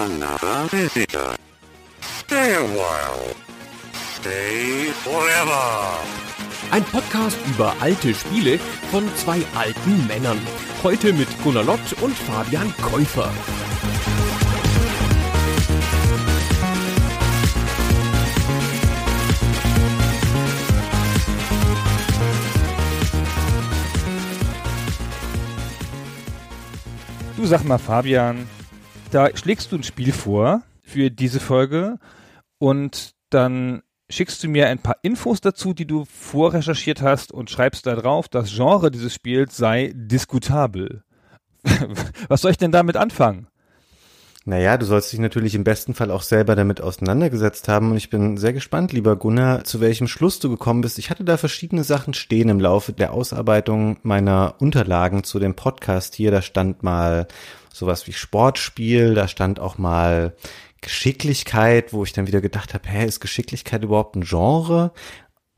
another visitor. Stay a while. Stay forever. Ein Podcast über alte Spiele von zwei alten Männern. Heute mit Gunnar Lott und Fabian Käufer. Du sag mal, Fabian, da schlägst du ein Spiel vor für diese Folge und dann schickst du mir ein paar Infos dazu, die du vorrecherchiert hast und schreibst da drauf, das Genre dieses Spiels sei diskutabel. Was soll ich denn damit anfangen? Naja, du sollst dich natürlich im besten Fall auch selber damit auseinandergesetzt haben und ich bin sehr gespannt, lieber Gunnar, zu welchem Schluss du gekommen bist. Ich hatte da verschiedene Sachen stehen im Laufe der Ausarbeitung meiner Unterlagen zu dem Podcast hier. Da stand mal sowas wie Sportspiel, da stand auch mal Geschicklichkeit, wo ich dann wieder gedacht habe, hä, ist Geschicklichkeit überhaupt ein Genre?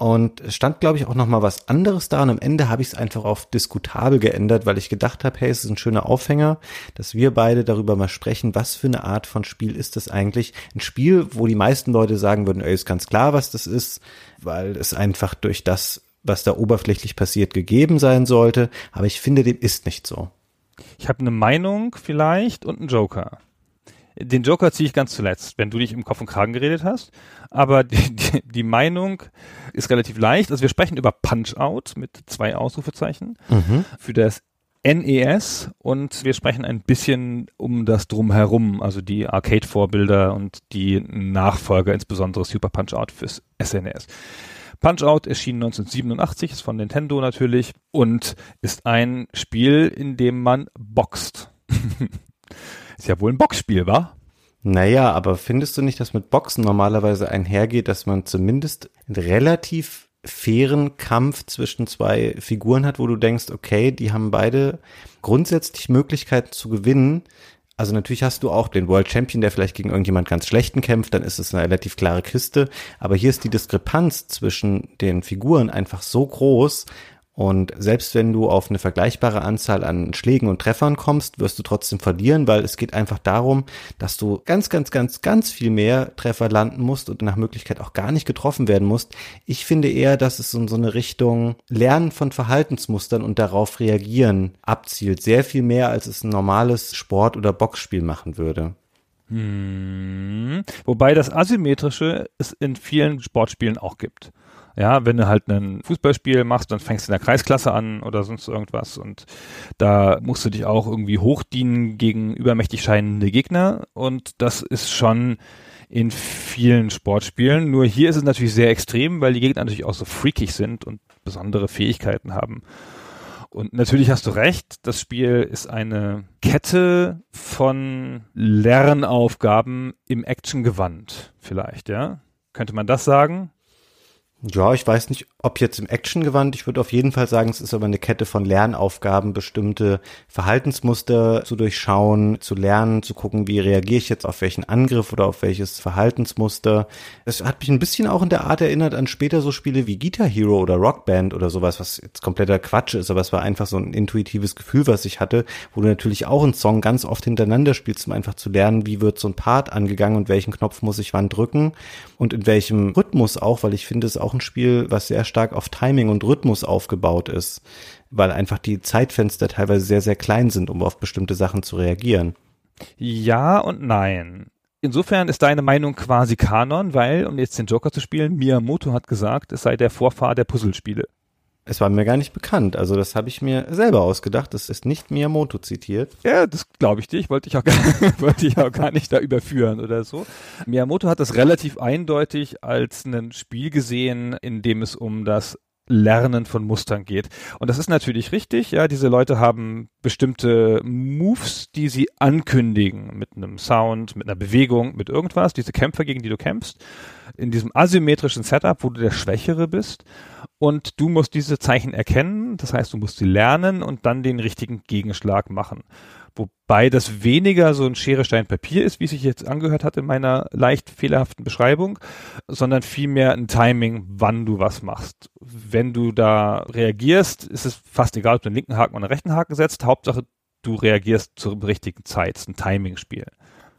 Und es stand, glaube ich, auch noch mal was anderes da. Und am Ende habe ich es einfach auf diskutabel geändert, weil ich gedacht habe, hey, es ist ein schöner Aufhänger, dass wir beide darüber mal sprechen, was für eine Art von Spiel ist das eigentlich? Ein Spiel, wo die meisten Leute sagen würden, ey, ist ganz klar, was das ist, weil es einfach durch das, was da oberflächlich passiert, gegeben sein sollte. Aber ich finde, dem ist nicht so. Ich habe eine Meinung vielleicht und einen Joker. Den Joker ziehe ich ganz zuletzt, wenn du dich im Kopf und Kragen geredet hast. Aber die, die, die Meinung ist relativ leicht. Also wir sprechen über Punch-Out mit zwei Ausrufezeichen Mhm. für das NES und wir sprechen ein bisschen um das Drumherum, also die Arcade-Vorbilder und die Nachfolger, insbesondere Super Punch-Out fürs SNES. Punch-Out erschien 1987, ist von Nintendo natürlich und ist ein Spiel, in dem man boxt. ist ja wohl ein Boxspiel, wa? Naja, aber findest du nicht, dass mit Boxen normalerweise einhergeht, dass man zumindest einen relativ fairen Kampf zwischen zwei Figuren hat, wo du denkst, okay, die haben beide grundsätzlich Möglichkeiten zu gewinnen. Also natürlich hast du auch den World Champion, der vielleicht gegen irgendjemand ganz schlechten kämpft, dann ist es eine relativ klare Kiste. Aber hier ist die Diskrepanz zwischen den Figuren einfach so groß, und selbst wenn du auf eine vergleichbare Anzahl an Schlägen und Treffern kommst, wirst du trotzdem verlieren, weil es geht einfach darum, dass du ganz, ganz, ganz, ganz viel mehr Treffer landen musst und nach Möglichkeit auch gar nicht getroffen werden musst. Ich finde eher, dass es in so eine Richtung Lernen von Verhaltensmustern und darauf reagieren abzielt. Sehr viel mehr, als es ein normales Sport- oder Boxspiel machen würde. Hm. Wobei das Asymmetrische es in vielen Sportspielen auch gibt. Ja, wenn du halt ein Fußballspiel machst, dann fängst du in der Kreisklasse an oder sonst irgendwas und da musst du dich auch irgendwie hochdienen gegen übermächtig scheinende Gegner und das ist schon in vielen Sportspielen. Nur hier ist es natürlich sehr extrem, weil die Gegner natürlich auch so freakig sind und besondere Fähigkeiten haben. Und natürlich hast du recht, das Spiel ist eine Kette von Lernaufgaben im Actiongewand vielleicht, ja? Könnte man das sagen? Ja, ich weiß nicht, ob jetzt im Actiongewand. Ich würde auf jeden Fall sagen, es ist aber eine Kette von Lernaufgaben, bestimmte Verhaltensmuster zu durchschauen, zu lernen, zu gucken, wie reagiere ich jetzt auf welchen Angriff oder auf welches Verhaltensmuster. Es hat mich ein bisschen auch in der Art erinnert an später so Spiele wie Guitar Hero oder Rockband oder sowas, was jetzt kompletter Quatsch ist, aber es war einfach so ein intuitives Gefühl, was ich hatte, wo du natürlich auch einen Song ganz oft hintereinander spielst, um einfach zu lernen, wie wird so ein Part angegangen und welchen Knopf muss ich wann drücken und in welchem Rhythmus auch, weil ich finde es auch ein Spiel, was sehr stark auf Timing und Rhythmus aufgebaut ist, weil einfach die Zeitfenster teilweise sehr, sehr klein sind, um auf bestimmte Sachen zu reagieren. Ja und nein. Insofern ist deine Meinung quasi Kanon, weil, um jetzt den Joker zu spielen, Miyamoto hat gesagt, es sei der Vorfahr der Puzzlespiele. Es war mir gar nicht bekannt, also das habe ich mir selber ausgedacht, das ist nicht Miyamoto zitiert. Ja, das glaube ich dich, wollte ich auch gar, wollte ich auch gar nicht da überführen oder so. Miyamoto hat das relativ eindeutig als ein Spiel gesehen, in dem es um das Lernen von Mustern geht. Und das ist natürlich richtig, ja, diese Leute haben bestimmte Moves, die sie ankündigen. Mit einem Sound, mit einer Bewegung, mit irgendwas, diese Kämpfer, gegen die du kämpfst, in diesem asymmetrischen Setup, wo du der Schwächere bist und du musst diese Zeichen erkennen, das heißt, du musst sie lernen und dann den richtigen Gegenschlag machen. Wobei das weniger so ein Schere, Stein, Papier ist, wie es sich jetzt angehört hat in meiner leicht fehlerhaften Beschreibung, sondern vielmehr ein Timing, wann du was machst. Wenn du da reagierst, ist es fast egal, ob du einen linken Haken oder einen rechten Haken setzt. Hauptsache, du reagierst zur richtigen Zeit. Es ist ein Timing-Spiel.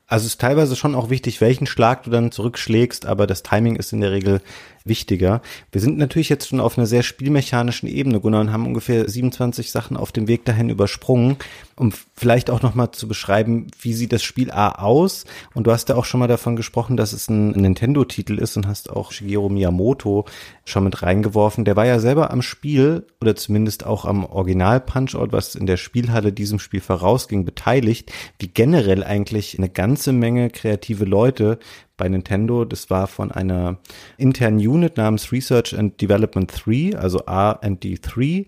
Also es ist teilweise schon auch wichtig, welchen Schlag du dann zurückschlägst, aber das Timing ist in der Regel wichtiger. Wir sind natürlich jetzt schon auf einer sehr spielmechanischen Ebene, Gunnar, und haben ungefähr 27 Sachen auf dem Weg dahin übersprungen, um vielleicht auch nochmal zu beschreiben, wie sieht das Spiel A aus? Und du hast ja auch schon mal davon gesprochen, dass es ein Nintendo-Titel ist und hast auch Shigeru Miyamoto schon mit reingeworfen. Der war ja selber am Spiel oder zumindest auch am Original Punch-Out, was in der Spielhalle diesem Spiel vorausging, beteiligt, wie generell eigentlich eine ganze Menge kreative Leute bei Nintendo. Das war von einer internen Unit namens Research and Development 3, also R&D3,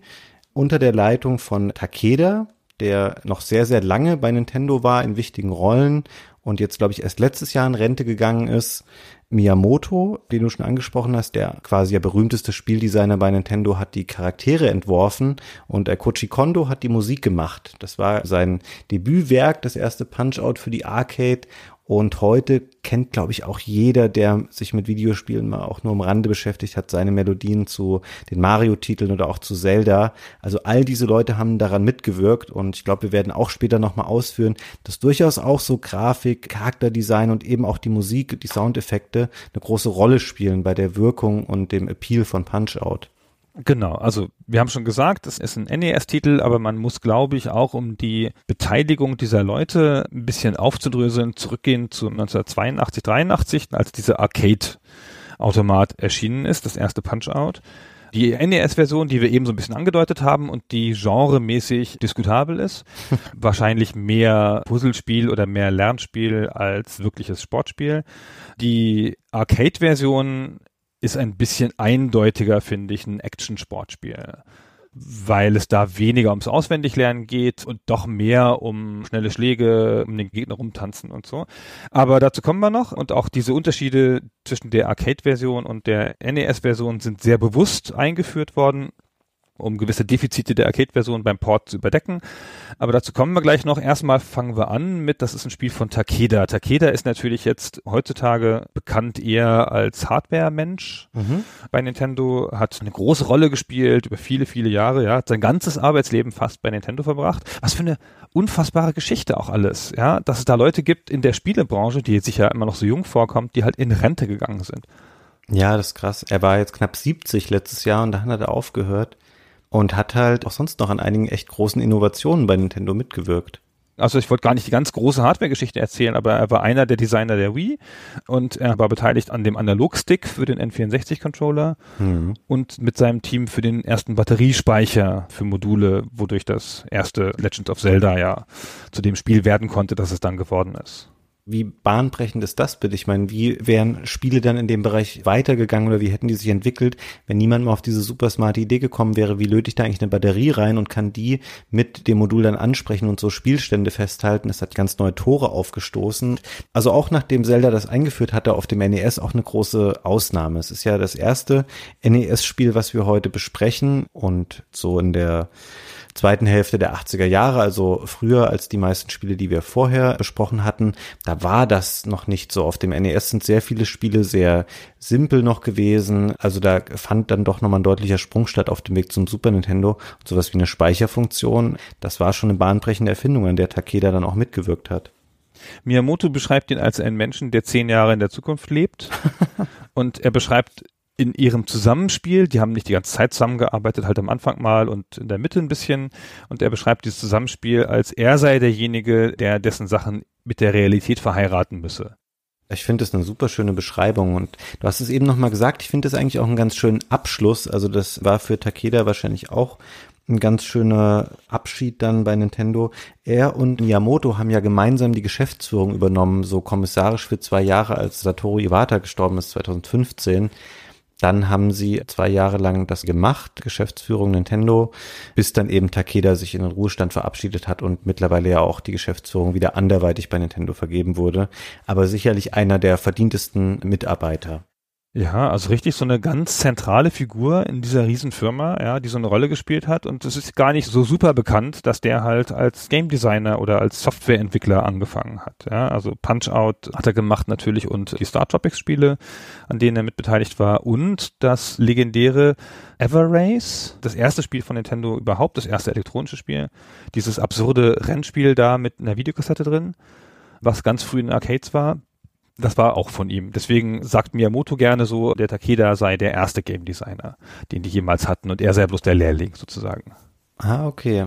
unter der Leitung von Takeda, der noch sehr, sehr lange bei Nintendo war in wichtigen Rollen und jetzt, glaube ich, erst letztes Jahr in Rente gegangen ist. Miyamoto, den du schon angesprochen hast, der quasi der berühmteste Spieldesigner bei Nintendo, hat die Charaktere entworfen und Kochi Kondo hat die Musik gemacht. Das war sein Debütwerk, das erste Punch-Out für die Arcade und heute kennt, glaube ich, auch jeder, der sich mit Videospielen mal auch nur am Rande beschäftigt hat, seine Melodien zu den Mario-Titeln oder auch zu Zelda. Also all diese Leute haben daran mitgewirkt und ich glaube, wir werden auch später nochmal ausführen, dass durchaus auch so Grafik, Charakterdesign und eben auch die Musik, die Soundeffekte eine große Rolle spielen bei der Wirkung und dem Appeal von Punch-Out. Genau, also wir haben schon gesagt, es ist ein NES-Titel, aber man muss, glaube ich, auch um die Beteiligung dieser Leute ein bisschen aufzudröseln, zurückgehen zu 1982, 83, als dieser Arcade-Automat erschienen ist, das erste Punch-Out. Die NES-Version, die wir eben so ein bisschen angedeutet haben und die genremäßig diskutabel ist, wahrscheinlich mehr Puzzlespiel oder mehr Lernspiel als wirkliches Sportspiel. Die Arcade-Version ist ein bisschen eindeutiger, finde ich, ein Action-Sportspiel. Weil es da weniger ums Auswendiglernen geht und doch mehr um schnelle Schläge, um den Gegner rumtanzen und so. Aber dazu kommen wir noch und auch diese Unterschiede zwischen der Arcade-Version und der NES-Version sind sehr bewusst eingeführt worden um gewisse Defizite der Arcade-Version beim Port zu überdecken. Aber dazu kommen wir gleich noch. Erstmal fangen wir an mit, das ist ein Spiel von Takeda. Takeda ist natürlich jetzt heutzutage bekannt eher als Hardware-Mensch mhm. bei Nintendo, hat eine große Rolle gespielt über viele, viele Jahre, ja, hat sein ganzes Arbeitsleben fast bei Nintendo verbracht. Was für eine unfassbare Geschichte auch alles, ja, dass es da Leute gibt in der Spielebranche, die sich ja immer noch so jung vorkommt, die halt in Rente gegangen sind. Ja, das ist krass. Er war jetzt knapp 70 letztes Jahr und dann hat er aufgehört und hat halt auch sonst noch an einigen echt großen Innovationen bei Nintendo mitgewirkt. Also ich wollte gar nicht die ganz große Hardware-Geschichte erzählen, aber er war einer der Designer der Wii und er war beteiligt an dem Analog-Stick für den N64-Controller mhm. und mit seinem Team für den ersten Batteriespeicher für Module, wodurch das erste Legend of Zelda ja zu dem Spiel werden konnte, das es dann geworden ist wie bahnbrechend ist das bitte? Ich meine, wie wären Spiele dann in dem Bereich weitergegangen oder wie hätten die sich entwickelt, wenn niemand mal auf diese super smarte Idee gekommen wäre, wie löte ich da eigentlich eine Batterie rein und kann die mit dem Modul dann ansprechen und so Spielstände festhalten? Das hat ganz neue Tore aufgestoßen. Also auch nachdem Zelda das eingeführt hatte auf dem NES auch eine große Ausnahme. Es ist ja das erste NES-Spiel, was wir heute besprechen und so in der zweiten Hälfte der 80er Jahre, also früher als die meisten Spiele, die wir vorher besprochen hatten, da war das noch nicht so. Auf dem NES sind sehr viele Spiele sehr simpel noch gewesen. Also da fand dann doch nochmal ein deutlicher Sprung statt auf dem Weg zum Super Nintendo. Und sowas wie eine Speicherfunktion, das war schon eine bahnbrechende Erfindung, an der Takeda dann auch mitgewirkt hat. Miyamoto beschreibt ihn als einen Menschen, der zehn Jahre in der Zukunft lebt. und er beschreibt in ihrem Zusammenspiel, die haben nicht die ganze Zeit zusammengearbeitet, halt am Anfang mal und in der Mitte ein bisschen. Und er beschreibt dieses Zusammenspiel als er sei derjenige, der dessen Sachen mit der Realität verheiraten müsse. Ich finde das eine super schöne Beschreibung und du hast es eben nochmal gesagt, ich finde das eigentlich auch einen ganz schönen Abschluss. Also das war für Takeda wahrscheinlich auch ein ganz schöner Abschied dann bei Nintendo. Er und Miyamoto haben ja gemeinsam die Geschäftsführung übernommen, so kommissarisch für zwei Jahre, als Satoru Iwata gestorben ist, 2015. Dann haben sie zwei Jahre lang das gemacht, Geschäftsführung Nintendo, bis dann eben Takeda sich in den Ruhestand verabschiedet hat und mittlerweile ja auch die Geschäftsführung wieder anderweitig bei Nintendo vergeben wurde. Aber sicherlich einer der verdientesten Mitarbeiter. Ja, also richtig so eine ganz zentrale Figur in dieser Riesenfirma, ja, die so eine Rolle gespielt hat. Und es ist gar nicht so super bekannt, dass der halt als Game Designer oder als Softwareentwickler angefangen hat. Ja, also Punch Out hat er gemacht natürlich und die Star Tropics Spiele, an denen er mit beteiligt war und das legendäre Ever Race, das erste Spiel von Nintendo überhaupt, das erste elektronische Spiel. Dieses absurde Rennspiel da mit einer Videokassette drin was ganz früh in Arcades war. Das war auch von ihm. Deswegen sagt Miyamoto gerne so, der Takeda sei der erste Game Designer, den die jemals hatten und er sei bloß der Lehrling sozusagen. Ah, okay.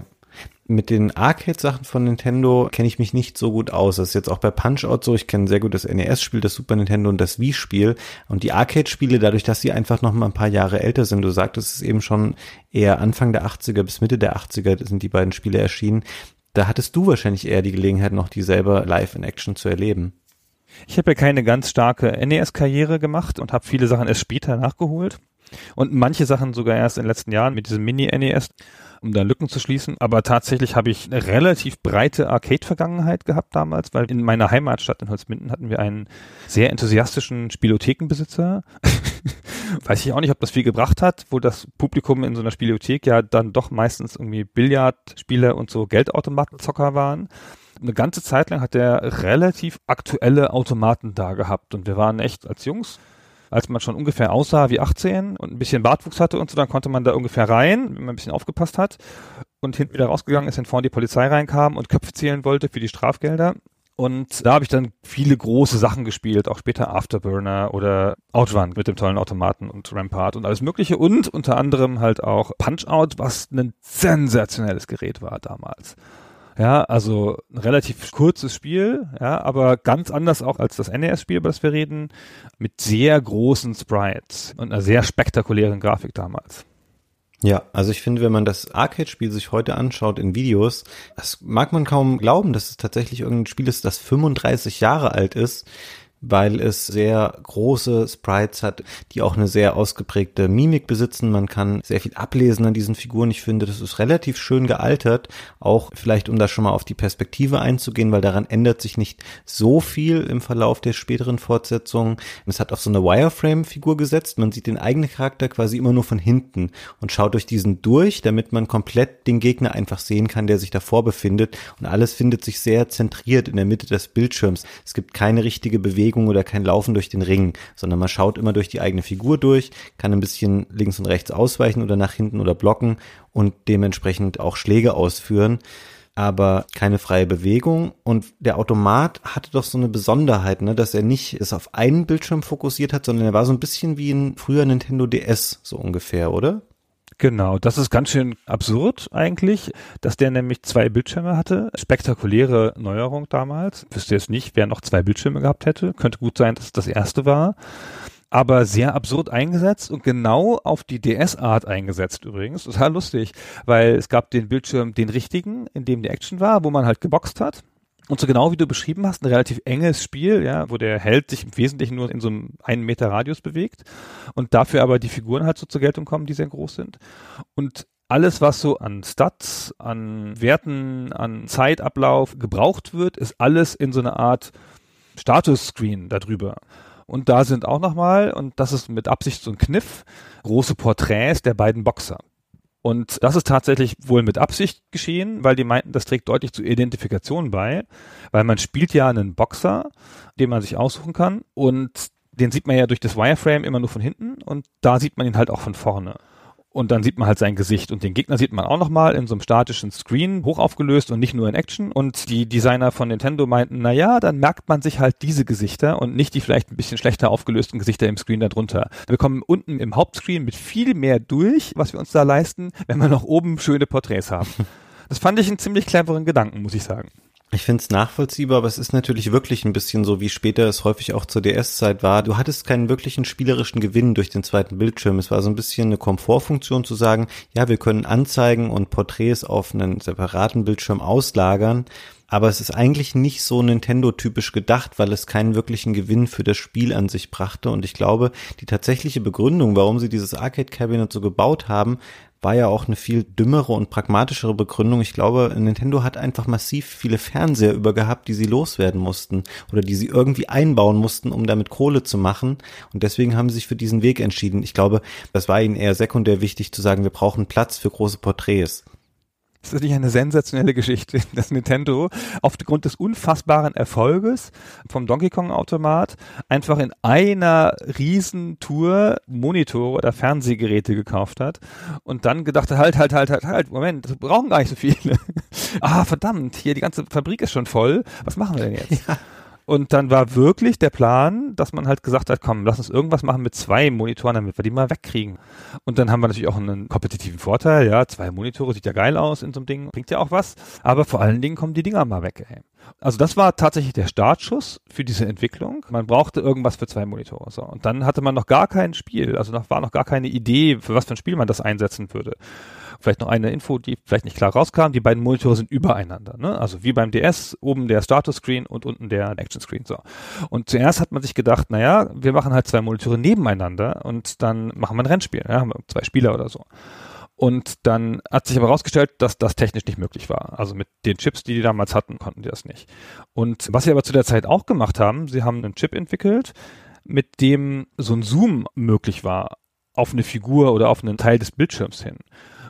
Mit den Arcade-Sachen von Nintendo kenne ich mich nicht so gut aus. Das ist jetzt auch bei Punch-Out so. Ich kenne sehr gut das NES-Spiel, das Super Nintendo und das Wii-Spiel. Und die Arcade-Spiele, dadurch, dass sie einfach noch mal ein paar Jahre älter sind, du sagtest es eben schon eher Anfang der 80er bis Mitte der 80er sind die beiden Spiele erschienen. Da hattest du wahrscheinlich eher die Gelegenheit, noch die selber live in Action zu erleben. Ich habe ja keine ganz starke NES-Karriere gemacht und habe viele Sachen erst später nachgeholt. Und manche Sachen sogar erst in den letzten Jahren mit diesem Mini-NES um da Lücken zu schließen. Aber tatsächlich habe ich eine relativ breite Arcade-Vergangenheit gehabt damals, weil in meiner Heimatstadt in Holzminden hatten wir einen sehr enthusiastischen Spielothekenbesitzer. Weiß ich auch nicht, ob das viel gebracht hat, wo das Publikum in so einer Spielothek ja dann doch meistens irgendwie Billardspieler und so Geldautomatenzocker waren eine ganze Zeit lang hat er relativ aktuelle Automaten da gehabt und wir waren echt als Jungs als man schon ungefähr aussah wie 18 und ein bisschen Bartwuchs hatte und so, dann konnte man da ungefähr rein, wenn man ein bisschen aufgepasst hat und hinten wieder rausgegangen ist, wenn vorne die Polizei reinkam und Köpfe zählen wollte für die Strafgelder. Und da habe ich dann viele große Sachen gespielt, auch später Afterburner oder Outrun mit dem tollen Automaten und Rampart und alles mögliche und unter anderem halt auch Punch-Out, was ein sensationelles Gerät war damals. Ja, also ein relativ kurzes Spiel, ja, aber ganz anders auch als das NES-Spiel, über das wir reden, mit sehr großen Sprites und einer sehr spektakulären Grafik damals. Ja, also ich finde, wenn man das Arcade-Spiel sich heute anschaut in Videos, das mag man kaum glauben, dass es tatsächlich irgendein Spiel ist, das 35 Jahre alt ist weil es sehr große Sprites hat, die auch eine sehr ausgeprägte Mimik besitzen. Man kann sehr viel ablesen an diesen Figuren. Ich finde, das ist relativ schön gealtert. Auch vielleicht, um da schon mal auf die Perspektive einzugehen, weil daran ändert sich nicht so viel im Verlauf der späteren Fortsetzungen. Es hat auf so eine Wireframe-Figur gesetzt. Man sieht den eigenen Charakter quasi immer nur von hinten und schaut durch diesen durch, damit man komplett den Gegner einfach sehen kann, der sich davor befindet. Und alles findet sich sehr zentriert in der Mitte des Bildschirms. Es gibt keine richtige Bewegung Bewegung oder kein Laufen durch den Ring, sondern man schaut immer durch die eigene Figur durch, kann ein bisschen links und rechts ausweichen oder nach hinten oder blocken und dementsprechend auch Schläge ausführen aber keine freie Bewegung. Und der Automat hatte doch so eine Besonderheit, ne, dass er nicht es auf einen Bildschirm fokussiert hat, sondern er war so ein bisschen wie ein früher Nintendo DS, so ungefähr, oder? Genau, das ist ganz schön absurd eigentlich, dass der nämlich zwei Bildschirme hatte. Spektakuläre Neuerung damals. Wüsste jetzt nicht, wer noch zwei Bildschirme gehabt hätte. Könnte gut sein, dass es das erste war. Aber sehr absurd eingesetzt und genau auf die DS-Art eingesetzt übrigens. Total lustig, weil es gab den Bildschirm, den richtigen, in dem die Action war, wo man halt geboxt hat. Und so genau wie du beschrieben hast, ein relativ enges Spiel, ja, wo der Held sich im Wesentlichen nur in so einem einen Meter Radius bewegt und dafür aber die Figuren halt so zur Geltung kommen, die sehr groß sind. Und alles, was so an Stats, an Werten, an Zeitablauf gebraucht wird, ist alles in so einer Art Status-Screen darüber. Und da sind auch nochmal, und das ist mit Absicht so ein Kniff, große Porträts der beiden Boxer. Und das ist tatsächlich wohl mit Absicht geschehen, weil die meinten, das trägt deutlich zur Identifikation bei, weil man spielt ja einen Boxer, den man sich aussuchen kann. Und den sieht man ja durch das Wireframe immer nur von hinten. Und da sieht man ihn halt auch von vorne und dann sieht man halt sein Gesicht und den Gegner sieht man auch nochmal in so einem statischen Screen, hoch aufgelöst und nicht nur in Action und die Designer von Nintendo meinten, na ja, dann merkt man sich halt diese Gesichter und nicht die vielleicht ein bisschen schlechter aufgelösten Gesichter im Screen darunter. Wir kommen unten im Hauptscreen mit viel mehr durch, was wir uns da leisten, wenn wir noch oben schöne Porträts haben. Das fand ich einen ziemlich cleveren Gedanken, muss ich sagen. Ich finde es nachvollziehbar, aber es ist natürlich wirklich ein bisschen so, wie später es häufig auch zur DS-Zeit war. Du hattest keinen wirklichen spielerischen Gewinn durch den zweiten Bildschirm. Es war so ein bisschen eine Komfortfunktion zu sagen, ja, wir können Anzeigen und Porträts auf einen separaten Bildschirm auslagern. Aber es ist eigentlich nicht so Nintendo-typisch gedacht, weil es keinen wirklichen Gewinn für das Spiel an sich brachte. Und ich glaube, die tatsächliche Begründung, warum sie dieses Arcade Cabinet so gebaut haben, war ja auch eine viel dümmere und pragmatischere Begründung. Ich glaube, Nintendo hat einfach massiv viele Fernseher über gehabt, die sie loswerden mussten oder die sie irgendwie einbauen mussten, um damit Kohle zu machen. Und deswegen haben sie sich für diesen Weg entschieden. Ich glaube, das war ihnen eher sekundär wichtig zu sagen, wir brauchen Platz für große Porträts. Das ist nicht eine sensationelle Geschichte, dass Nintendo aufgrund des unfassbaren Erfolges vom Donkey Kong Automat einfach in einer Riesentour Monitore oder Fernsehgeräte gekauft hat und dann gedacht hat, halt, halt, halt, halt, halt, Moment, wir brauchen gar nicht so viele. ah, verdammt, hier die ganze Fabrik ist schon voll. Was machen wir denn jetzt? Ja. Und dann war wirklich der Plan, dass man halt gesagt hat, komm, lass uns irgendwas machen mit zwei Monitoren, damit wir die mal wegkriegen. Und dann haben wir natürlich auch einen kompetitiven Vorteil, ja, zwei Monitore sieht ja geil aus in so einem Ding, bringt ja auch was, aber vor allen Dingen kommen die Dinger mal weg. Ey. Also das war tatsächlich der Startschuss für diese Entwicklung. Man brauchte irgendwas für zwei Monitore. So. Und dann hatte man noch gar kein Spiel, also noch war noch gar keine Idee, für was für ein Spiel man das einsetzen würde. Vielleicht noch eine Info, die vielleicht nicht klar rauskam. Die beiden Monitore sind übereinander. Ne? Also wie beim DS, oben der Status Screen und unten der Action Screen. So. Und zuerst hat man sich gedacht, naja, wir machen halt zwei Monitore nebeneinander und dann machen wir ein Rennspiel. Ja? Haben wir zwei Spieler oder so. Und dann hat sich aber herausgestellt, dass das technisch nicht möglich war. Also mit den Chips, die die damals hatten, konnten die das nicht. Und was sie aber zu der Zeit auch gemacht haben, sie haben einen Chip entwickelt, mit dem so ein Zoom möglich war auf eine Figur oder auf einen Teil des Bildschirms hin.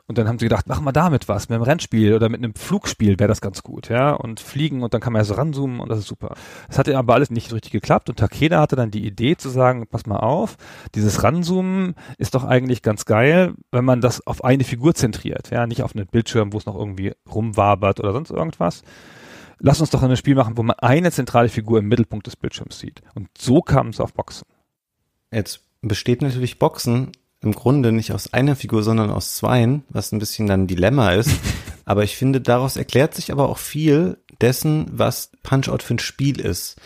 Und dann haben sie gedacht, machen wir damit was, mit einem Rennspiel oder mit einem Flugspiel wäre das ganz gut, ja. Und fliegen und dann kann man ja so ranzoomen und das ist super. Das hatte aber alles nicht richtig geklappt und Takeda hatte dann die Idee zu sagen, pass mal auf, dieses Ranzoomen ist doch eigentlich ganz geil, wenn man das auf eine Figur zentriert, ja, nicht auf einen Bildschirm, wo es noch irgendwie rumwabert oder sonst irgendwas. Lass uns doch ein Spiel machen, wo man eine zentrale Figur im Mittelpunkt des Bildschirms sieht. Und so kam es auf Boxen. Jetzt besteht natürlich Boxen im Grunde nicht aus einer Figur, sondern aus zweien, was ein bisschen dann ein Dilemma ist. aber ich finde, daraus erklärt sich aber auch viel dessen, was Punch-Out für ein Spiel ist.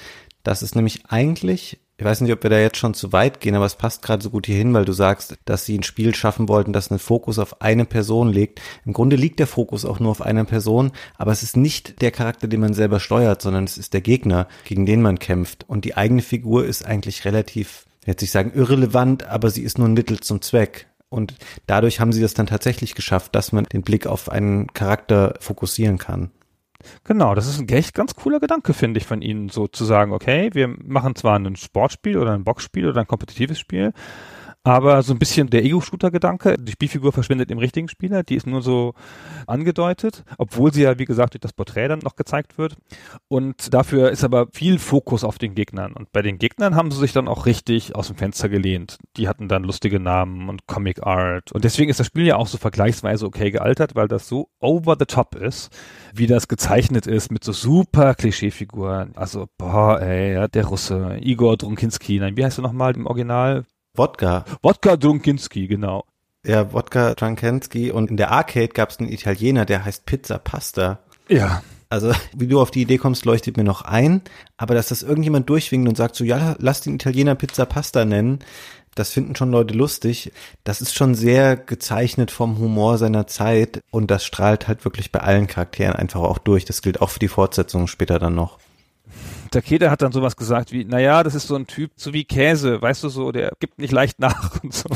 Das ist nämlich eigentlich, ich weiß nicht, ob wir da jetzt schon zu weit gehen, aber es passt gerade so gut hierhin, weil du sagst, dass sie ein Spiel schaffen wollten, das einen Fokus auf eine Person legt. Im Grunde liegt der Fokus auch nur auf einer Person, aber es ist nicht der Charakter, den man selber steuert, sondern es ist der Gegner, gegen den man kämpft. Und die eigene Figur ist eigentlich relativ jetzt nicht sagen irrelevant, aber sie ist nur ein Mittel zum Zweck. Und dadurch haben sie das dann tatsächlich geschafft, dass man den Blick auf einen Charakter fokussieren kann. Genau, das ist ein echt ganz cooler Gedanke, finde ich, von ihnen, so zu sagen, okay, wir machen zwar ein Sportspiel oder ein Boxspiel oder ein kompetitives Spiel, aber so ein bisschen der Ego-Shooter-Gedanke, die Spielfigur verschwindet im richtigen Spieler, die ist nur so angedeutet, obwohl sie ja, wie gesagt, durch das Porträt dann noch gezeigt wird. Und dafür ist aber viel Fokus auf den Gegnern. Und bei den Gegnern haben sie sich dann auch richtig aus dem Fenster gelehnt. Die hatten dann lustige Namen und Comic Art. Und deswegen ist das Spiel ja auch so vergleichsweise okay gealtert, weil das so over the top ist, wie das gezeichnet ist mit so super Klischeefiguren. Also, boah, ey, der Russe, Igor Drunkinski, nein, wie heißt er nochmal im Original? Wodka. Wodka Drunkinski, genau. Ja, Wodka Drunkinski und in der Arcade gab es einen Italiener, der heißt Pizza Pasta. Ja. Also, wie du auf die Idee kommst, leuchtet mir noch ein. Aber dass das irgendjemand durchwinkt und sagt so, ja, lass den Italiener Pizza Pasta nennen, das finden schon Leute lustig. Das ist schon sehr gezeichnet vom Humor seiner Zeit und das strahlt halt wirklich bei allen Charakteren einfach auch durch. Das gilt auch für die Fortsetzung später dann noch. Takeda hat dann sowas gesagt wie, naja, das ist so ein Typ, so wie Käse, weißt du so, der gibt nicht leicht nach und so.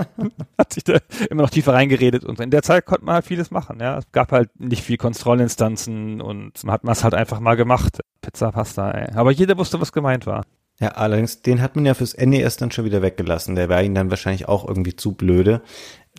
hat sich da immer noch tiefer reingeredet und in der Zeit konnte man halt vieles machen, ja. Es gab halt nicht viel Kontrollinstanzen und man hat es halt einfach mal gemacht. Pizza, Pasta, ey. Aber jeder wusste, was gemeint war. Ja, allerdings, den hat man ja fürs NES dann schon wieder weggelassen. Der war ihnen dann wahrscheinlich auch irgendwie zu blöde.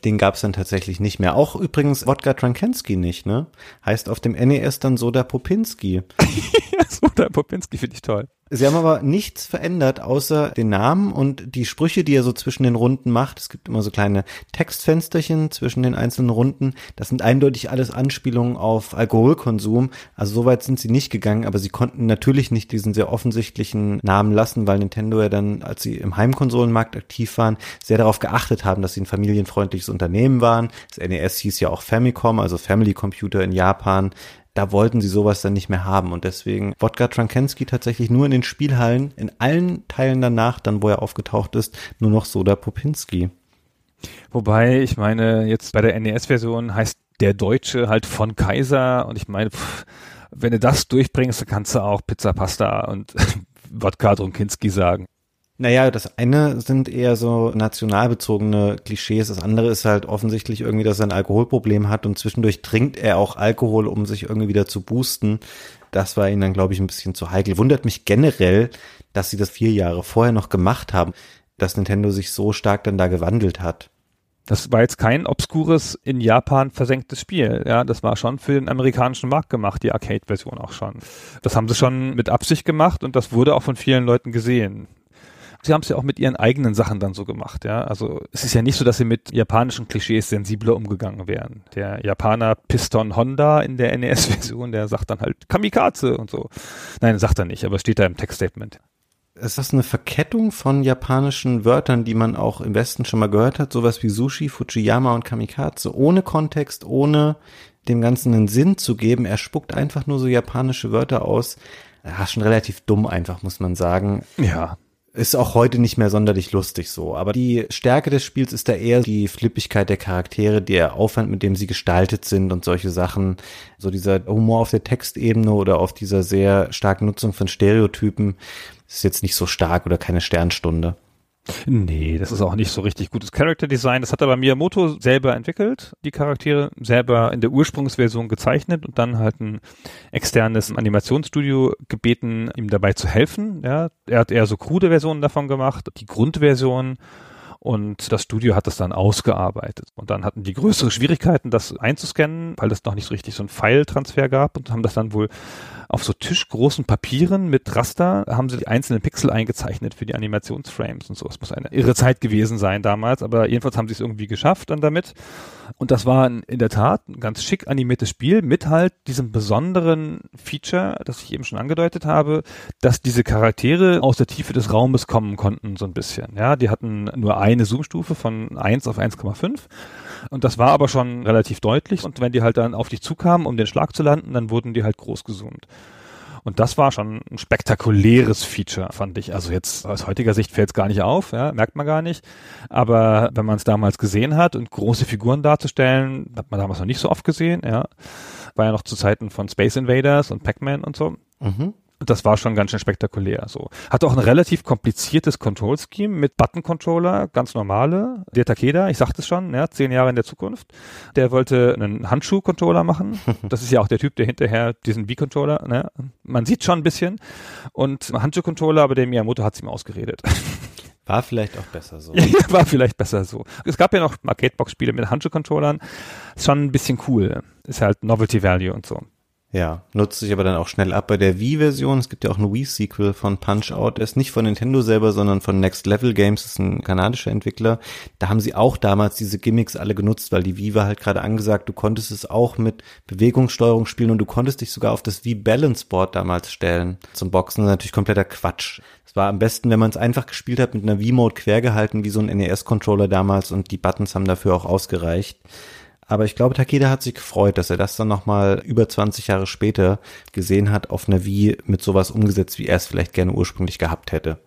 Den gab's dann tatsächlich nicht mehr. Auch übrigens Wodka Trankensky nicht, ne? Heißt auf dem NES dann Soda Popinski. Soda Popinski finde ich toll. Sie haben aber nichts verändert, außer den Namen und die Sprüche, die er so zwischen den Runden macht. Es gibt immer so kleine Textfensterchen zwischen den einzelnen Runden. Das sind eindeutig alles Anspielungen auf Alkoholkonsum. Also soweit sind sie nicht gegangen, aber sie konnten natürlich nicht diesen sehr offensichtlichen Namen lassen, weil Nintendo ja dann, als sie im Heimkonsolenmarkt aktiv waren, sehr darauf geachtet haben, dass sie ein familienfreundliches Unternehmen waren. Das NES hieß ja auch Famicom, also Family Computer in Japan da wollten sie sowas dann nicht mehr haben und deswegen Wodka Trankensky tatsächlich nur in den Spielhallen, in allen Teilen danach, dann wo er aufgetaucht ist, nur noch Soda Popinski. Wobei, ich meine, jetzt bei der NES-Version heißt der Deutsche halt von Kaiser und ich meine, pff, wenn du das durchbringst, dann kannst du auch Pizza Pasta und Wodka Trunkinski sagen. Naja, das eine sind eher so nationalbezogene Klischees. Das andere ist halt offensichtlich irgendwie, dass er ein Alkoholproblem hat und zwischendurch trinkt er auch Alkohol, um sich irgendwie wieder zu boosten. Das war ihnen dann, glaube ich, ein bisschen zu heikel. Wundert mich generell, dass sie das vier Jahre vorher noch gemacht haben, dass Nintendo sich so stark dann da gewandelt hat. Das war jetzt kein obskures in Japan versenktes Spiel. Ja, das war schon für den amerikanischen Markt gemacht, die Arcade-Version auch schon. Das haben sie schon mit Absicht gemacht und das wurde auch von vielen Leuten gesehen. Sie haben es ja auch mit ihren eigenen Sachen dann so gemacht, ja. Also es ist ja nicht so, dass sie mit japanischen Klischees sensibler umgegangen wären. Der Japaner Piston Honda in der NES-Version, der sagt dann halt Kamikaze und so. Nein, sagt er nicht, aber steht da im Textstatement. Ist das eine Verkettung von japanischen Wörtern, die man auch im Westen schon mal gehört hat? Sowas wie Sushi, Fujiyama und Kamikaze. Ohne Kontext, ohne dem Ganzen einen Sinn zu geben. Er spuckt einfach nur so japanische Wörter aus. Ja, schon relativ dumm einfach, muss man sagen. Ja. Ist auch heute nicht mehr sonderlich lustig so. Aber die Stärke des Spiels ist da eher die Flippigkeit der Charaktere, der Aufwand, mit dem sie gestaltet sind und solche Sachen. So dieser Humor auf der Textebene oder auf dieser sehr starken Nutzung von Stereotypen ist jetzt nicht so stark oder keine Sternstunde. Nee, das ist auch nicht so richtig gutes Character Design. Das hat aber Miyamoto selber entwickelt, die Charaktere selber in der Ursprungsversion gezeichnet und dann halt ein externes Animationsstudio gebeten, ihm dabei zu helfen. Ja, er hat eher so krude Versionen davon gemacht. Die Grundversion und das Studio hat das dann ausgearbeitet. Und dann hatten die größere Schwierigkeiten, das einzuscannen, weil es noch nicht so richtig so einen File-Transfer gab und haben das dann wohl auf so tischgroßen Papieren mit Raster haben sie die einzelnen Pixel eingezeichnet für die Animationsframes und so. Es muss eine irre Zeit gewesen sein damals, aber jedenfalls haben sie es irgendwie geschafft dann damit. Und das war in der Tat ein ganz schick animiertes Spiel mit halt diesem besonderen Feature, das ich eben schon angedeutet habe, dass diese Charaktere aus der Tiefe des Raumes kommen konnten, so ein bisschen. Ja, die hatten nur eine Zoomstufe von 1 auf 1,5 und das war aber schon relativ deutlich. Und wenn die halt dann auf dich zukamen, um den Schlag zu landen, dann wurden die halt groß gesoomt. Und das war schon ein spektakuläres Feature, fand ich. Also jetzt aus heutiger Sicht fällt es gar nicht auf, ja, merkt man gar nicht. Aber wenn man es damals gesehen hat und große Figuren darzustellen, hat man damals noch nicht so oft gesehen, ja. War ja noch zu Zeiten von Space Invaders und Pac-Man und so. Mhm das war schon ganz schön spektakulär. So hat auch ein relativ kompliziertes Control Scheme mit Button Controller, ganz normale. Der Takeda, ich sagte es schon, ja, zehn Jahre in der Zukunft. Der wollte einen Handschuh Controller machen. Das ist ja auch der Typ, der hinterher diesen B Controller. Ne? Man sieht schon ein bisschen und Handschuh Controller, aber der Miyamoto hat es ihm ausgeredet. War vielleicht auch besser so. Ja, war vielleicht besser so. Es gab ja noch Arcade-Box-Spiele mit Handschuh-Controllern. Ist schon ein bisschen cool. Ist halt Novelty Value und so. Ja, nutzt sich aber dann auch schnell ab. Bei der Wii-Version, es gibt ja auch ein Wii-Sequel von Punch-Out, ist nicht von Nintendo selber, sondern von Next Level Games, das ist ein kanadischer Entwickler. Da haben sie auch damals diese Gimmicks alle genutzt, weil die Wii war halt gerade angesagt, du konntest es auch mit Bewegungssteuerung spielen und du konntest dich sogar auf das Wii Balance Board damals stellen. Zum Boxen natürlich kompletter Quatsch. Es war am besten, wenn man es einfach gespielt hat mit einer Wii-Mode quergehalten, wie so ein NES-Controller damals und die Buttons haben dafür auch ausgereicht. Aber ich glaube, Takeda hat sich gefreut, dass er das dann nochmal über 20 Jahre später gesehen hat auf einer Wii mit sowas umgesetzt, wie er es vielleicht gerne ursprünglich gehabt hätte.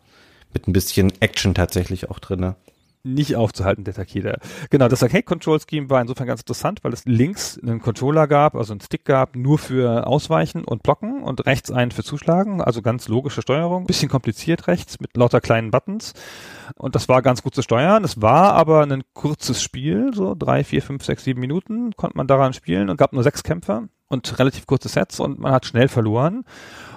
Mit ein bisschen Action tatsächlich auch drinne nicht aufzuhalten, der Takeda. Genau, das Arcade Control Scheme war insofern ganz interessant, weil es links einen Controller gab, also einen Stick gab, nur für Ausweichen und Blocken und rechts einen für Zuschlagen, also ganz logische Steuerung. Bisschen kompliziert rechts mit lauter kleinen Buttons. Und das war ganz gut zu steuern. Es war aber ein kurzes Spiel, so drei, vier, fünf, sechs, sieben Minuten konnte man daran spielen und gab nur sechs Kämpfer und relativ kurze Sets und man hat schnell verloren.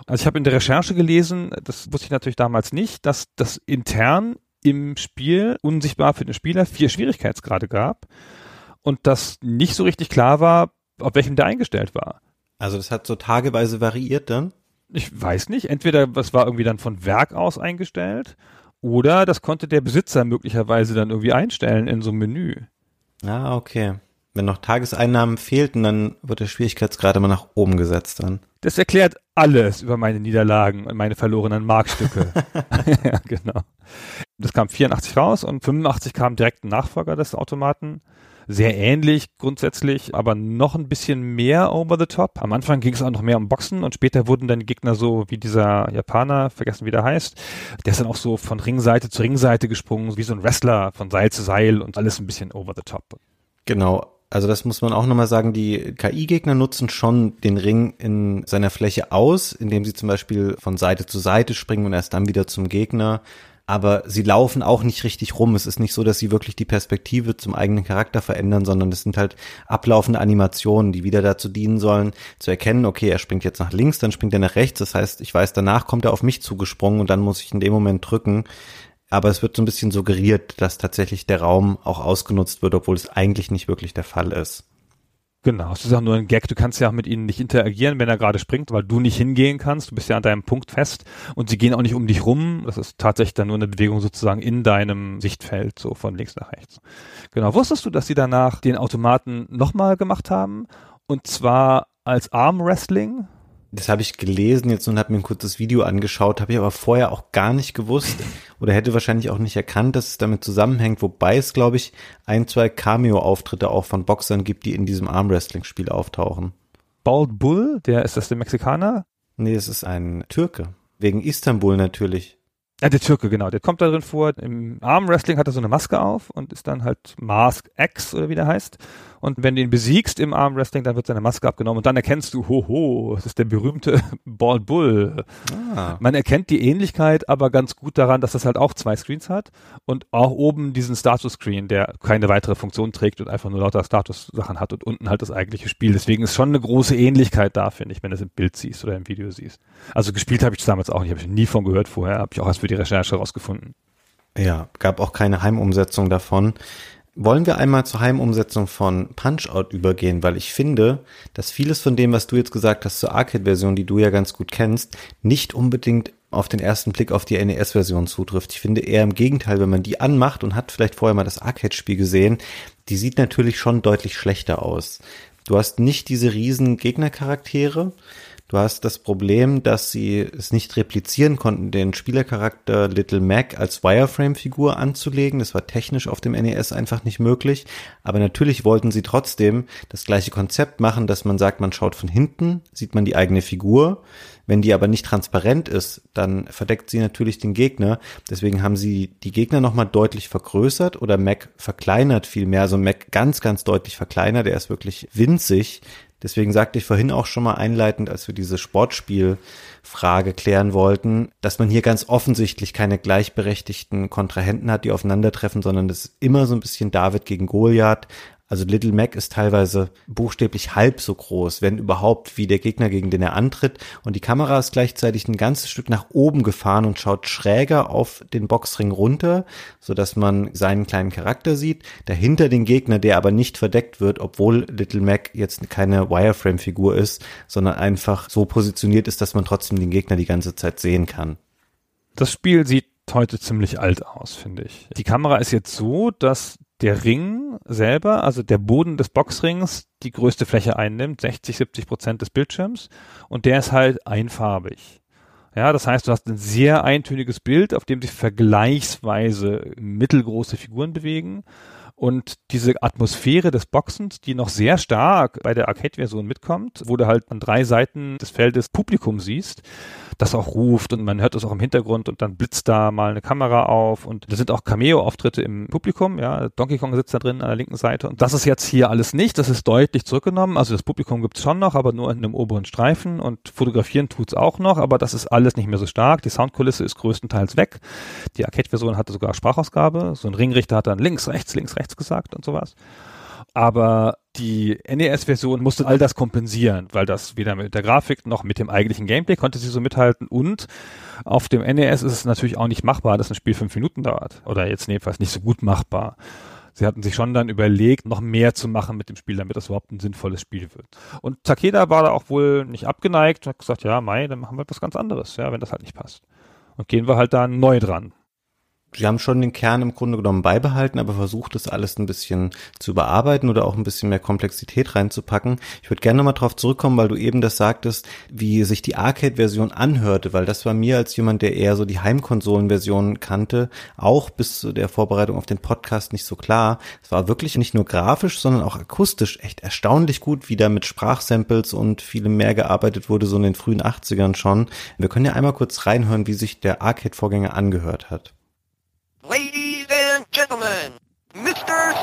Also ich habe in der Recherche gelesen, das wusste ich natürlich damals nicht, dass das intern im Spiel unsichtbar für den Spieler vier Schwierigkeitsgrade gab und das nicht so richtig klar war, auf welchem der eingestellt war. Also das hat so tageweise variiert dann? Ich weiß nicht. Entweder das war irgendwie dann von Werk aus eingestellt oder das konnte der Besitzer möglicherweise dann irgendwie einstellen in so einem Menü. Ah, okay. Wenn noch Tageseinnahmen fehlten, dann wird der Schwierigkeitsgrad immer nach oben gesetzt dann. Das erklärt alles über meine Niederlagen und meine verlorenen Markstücke. ja, genau. Das kam 84 raus und 85 kam direkt ein Nachfolger des Automaten. Sehr ähnlich grundsätzlich, aber noch ein bisschen mehr over the top. Am Anfang ging es auch noch mehr um Boxen und später wurden dann Gegner so wie dieser Japaner, vergessen wie der heißt. Der ist dann auch so von Ringseite zu Ringseite gesprungen, wie so ein Wrestler von Seil zu Seil und alles ein bisschen over the top. Genau, also das muss man auch nochmal sagen, die KI-Gegner nutzen schon den Ring in seiner Fläche aus, indem sie zum Beispiel von Seite zu Seite springen und erst dann wieder zum Gegner. Aber sie laufen auch nicht richtig rum. Es ist nicht so, dass sie wirklich die Perspektive zum eigenen Charakter verändern, sondern es sind halt ablaufende Animationen, die wieder dazu dienen sollen, zu erkennen, okay, er springt jetzt nach links, dann springt er nach rechts. Das heißt, ich weiß, danach kommt er auf mich zugesprungen und dann muss ich in dem Moment drücken. Aber es wird so ein bisschen suggeriert, dass tatsächlich der Raum auch ausgenutzt wird, obwohl es eigentlich nicht wirklich der Fall ist. Genau, es ist auch nur ein Gag. Du kannst ja auch mit ihnen nicht interagieren, wenn er gerade springt, weil du nicht hingehen kannst. Du bist ja an deinem Punkt fest und sie gehen auch nicht um dich rum. Das ist tatsächlich dann nur eine Bewegung sozusagen in deinem Sichtfeld, so von links nach rechts. Genau. Wusstest du, dass sie danach den Automaten nochmal gemacht haben? Und zwar als Arm Wrestling? Das habe ich gelesen jetzt und habe mir ein kurzes Video angeschaut, habe ich aber vorher auch gar nicht gewusst oder hätte wahrscheinlich auch nicht erkannt, dass es damit zusammenhängt, wobei es, glaube ich, ein, zwei Cameo-Auftritte auch von Boxern gibt, die in diesem Armwrestling-Spiel auftauchen. Bald Bull, der ist das der Mexikaner? Nee, es ist ein Türke. Wegen Istanbul natürlich. Ja, der Türke, genau. Der kommt da drin vor. Im Armwrestling hat er so eine Maske auf und ist dann halt Mask X oder wie der heißt. Und wenn du ihn besiegst im Armwrestling, dann wird seine Maske abgenommen und dann erkennst du, hoho, das ist der berühmte Bald Bull. Ah. Man erkennt die Ähnlichkeit aber ganz gut daran, dass das halt auch zwei Screens hat und auch oben diesen Status-Screen, der keine weitere Funktion trägt und einfach nur lauter Status-Sachen hat und unten halt das eigentliche Spiel. Deswegen ist schon eine große Ähnlichkeit da, finde ich, wenn du es im Bild siehst oder im Video siehst. Also gespielt habe ich es damals auch nicht, habe ich nie von gehört vorher, habe ich auch erst für die Recherche rausgefunden. Ja, gab auch keine Heimumsetzung davon. Wollen wir einmal zur Heimumsetzung von Punch-Out übergehen, weil ich finde, dass vieles von dem, was du jetzt gesagt hast zur Arcade-Version, die du ja ganz gut kennst, nicht unbedingt auf den ersten Blick auf die NES-Version zutrifft. Ich finde eher im Gegenteil, wenn man die anmacht und hat vielleicht vorher mal das Arcade-Spiel gesehen, die sieht natürlich schon deutlich schlechter aus. Du hast nicht diese riesen Gegnercharaktere, Du hast das Problem, dass sie es nicht replizieren konnten, den Spielercharakter Little Mac als Wireframe-Figur anzulegen. Das war technisch auf dem NES einfach nicht möglich. Aber natürlich wollten sie trotzdem das gleiche Konzept machen, dass man sagt, man schaut von hinten, sieht man die eigene Figur. Wenn die aber nicht transparent ist, dann verdeckt sie natürlich den Gegner. Deswegen haben sie die Gegner nochmal deutlich vergrößert oder Mac verkleinert vielmehr. Also Mac ganz, ganz deutlich verkleinert. Er ist wirklich winzig. Deswegen sagte ich vorhin auch schon mal einleitend, als wir diese Sportspielfrage klären wollten, dass man hier ganz offensichtlich keine gleichberechtigten Kontrahenten hat, die aufeinandertreffen, sondern das ist immer so ein bisschen David gegen Goliath. Also Little Mac ist teilweise buchstäblich halb so groß, wenn überhaupt, wie der Gegner, gegen den er antritt. Und die Kamera ist gleichzeitig ein ganzes Stück nach oben gefahren und schaut schräger auf den Boxring runter, so dass man seinen kleinen Charakter sieht. Dahinter den Gegner, der aber nicht verdeckt wird, obwohl Little Mac jetzt keine Wireframe-Figur ist, sondern einfach so positioniert ist, dass man trotzdem den Gegner die ganze Zeit sehen kann. Das Spiel sieht heute ziemlich alt aus, finde ich. Die Kamera ist jetzt so, dass der Ring selber, also der Boden des Boxrings, die größte Fläche einnimmt, 60, 70 Prozent des Bildschirms und der ist halt einfarbig. Ja, das heißt, du hast ein sehr eintöniges Bild, auf dem sich vergleichsweise mittelgroße Figuren bewegen und diese Atmosphäre des Boxens, die noch sehr stark bei der Arcade-Version mitkommt, wo du halt an drei Seiten des Feldes Publikum siehst, das auch ruft und man hört es auch im Hintergrund und dann blitzt da mal eine Kamera auf und da sind auch Cameo-Auftritte im Publikum, ja, Donkey Kong sitzt da drin an der linken Seite und das ist jetzt hier alles nicht, das ist deutlich zurückgenommen, also das Publikum gibt's schon noch, aber nur in einem oberen Streifen und fotografieren tut's auch noch, aber das ist alles nicht mehr so stark, die Soundkulisse ist größtenteils weg, die Arcade-Version hatte sogar Sprachausgabe, so ein Ringrichter hat dann links, rechts, links, rechts gesagt und sowas aber die NES-Version musste all das kompensieren, weil das weder mit der Grafik noch mit dem eigentlichen Gameplay konnte sie so mithalten und auf dem NES ist es natürlich auch nicht machbar, dass ein Spiel fünf Minuten dauert oder jetzt jedenfalls nicht so gut machbar. Sie hatten sich schon dann überlegt, noch mehr zu machen mit dem Spiel, damit das überhaupt ein sinnvolles Spiel wird. Und Takeda war da auch wohl nicht abgeneigt und hat gesagt, ja, Mai, dann machen wir was ganz anderes, ja, wenn das halt nicht passt. Und gehen wir halt da neu dran sie haben schon den Kern im Grunde genommen beibehalten, aber versucht das alles ein bisschen zu überarbeiten oder auch ein bisschen mehr Komplexität reinzupacken. Ich würde gerne nochmal drauf zurückkommen, weil du eben das sagtest, wie sich die Arcade-Version anhörte, weil das war mir als jemand, der eher so die Heimkonsolen-Version kannte, auch bis zu der Vorbereitung auf den Podcast nicht so klar. Es war wirklich nicht nur grafisch, sondern auch akustisch echt erstaunlich gut, wie da mit Sprachsamples und vielem mehr gearbeitet wurde, so in den frühen 80ern schon. Wir können ja einmal kurz reinhören, wie sich der Arcade-Vorgänger angehört hat. Ladies and gentlemen, Mr.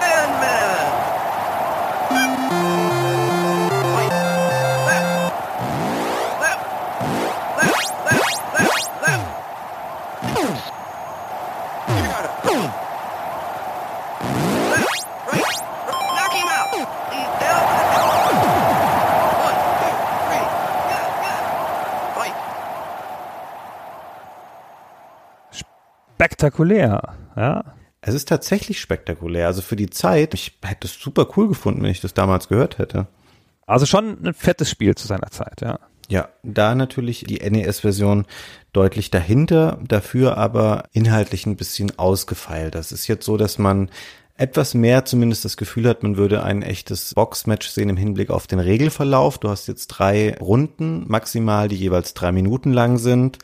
spektakulär, ja. Es ist tatsächlich spektakulär. Also für die Zeit, ich hätte es super cool gefunden, wenn ich das damals gehört hätte. Also schon ein fettes Spiel zu seiner Zeit, ja. Ja, da natürlich die NES-Version deutlich dahinter, dafür aber inhaltlich ein bisschen ausgefeilt. Das ist jetzt so, dass man etwas mehr zumindest das Gefühl hat, man würde ein echtes Boxmatch sehen im Hinblick auf den Regelverlauf. Du hast jetzt drei Runden maximal, die jeweils drei Minuten lang sind.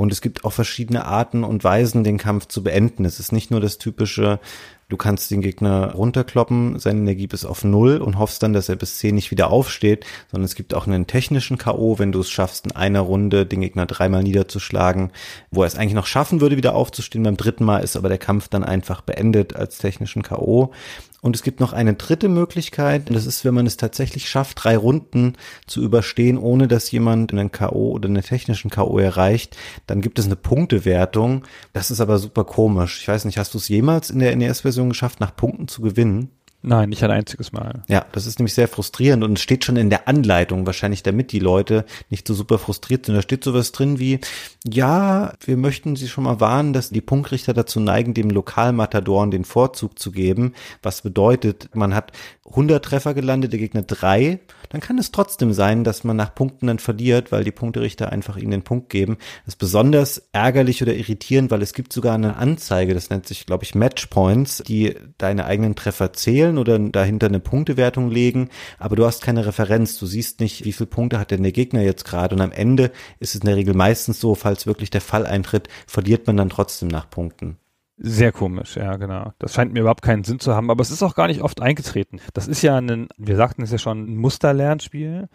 Und es gibt auch verschiedene Arten und Weisen, den Kampf zu beenden. Es ist nicht nur das typische, du kannst den Gegner runterkloppen, seine Energie bis auf Null und hoffst dann, dass er bis zehn nicht wieder aufsteht, sondern es gibt auch einen technischen K.O., wenn du es schaffst, in einer Runde den Gegner dreimal niederzuschlagen, wo er es eigentlich noch schaffen würde, wieder aufzustehen. Beim dritten Mal ist aber der Kampf dann einfach beendet als technischen K.O. Und es gibt noch eine dritte Möglichkeit, das ist, wenn man es tatsächlich schafft, drei Runden zu überstehen, ohne dass jemand einen K.O. oder einen technischen K.O. erreicht, dann gibt es eine Punktewertung. Das ist aber super komisch. Ich weiß nicht, hast du es jemals in der NES-Version geschafft, nach Punkten zu gewinnen? Nein, nicht ein einziges Mal. Ja, das ist nämlich sehr frustrierend und es steht schon in der Anleitung, wahrscheinlich damit die Leute nicht so super frustriert sind. Da steht sowas drin wie, ja, wir möchten Sie schon mal warnen, dass die Punktrichter dazu neigen, dem Lokalmatadoren den Vorzug zu geben, was bedeutet, man hat 100 Treffer gelandet, der Gegner drei, dann kann es trotzdem sein, dass man nach Punkten dann verliert, weil die Punkterichter einfach ihnen den Punkt geben. Das ist besonders ärgerlich oder irritierend, weil es gibt sogar eine Anzeige, das nennt sich, glaube ich, Matchpoints, die deine eigenen Treffer zählen oder dahinter eine Punktewertung legen, aber du hast keine Referenz. Du siehst nicht, wie viele Punkte hat denn der Gegner jetzt gerade und am Ende ist es in der Regel meistens so, falls wirklich der Fall eintritt, verliert man dann trotzdem nach Punkten. Sehr komisch, ja, genau. Das scheint mir überhaupt keinen Sinn zu haben, aber es ist auch gar nicht oft eingetreten. Das ist ja ein, wir sagten es ja schon, ein Musterlernspiel.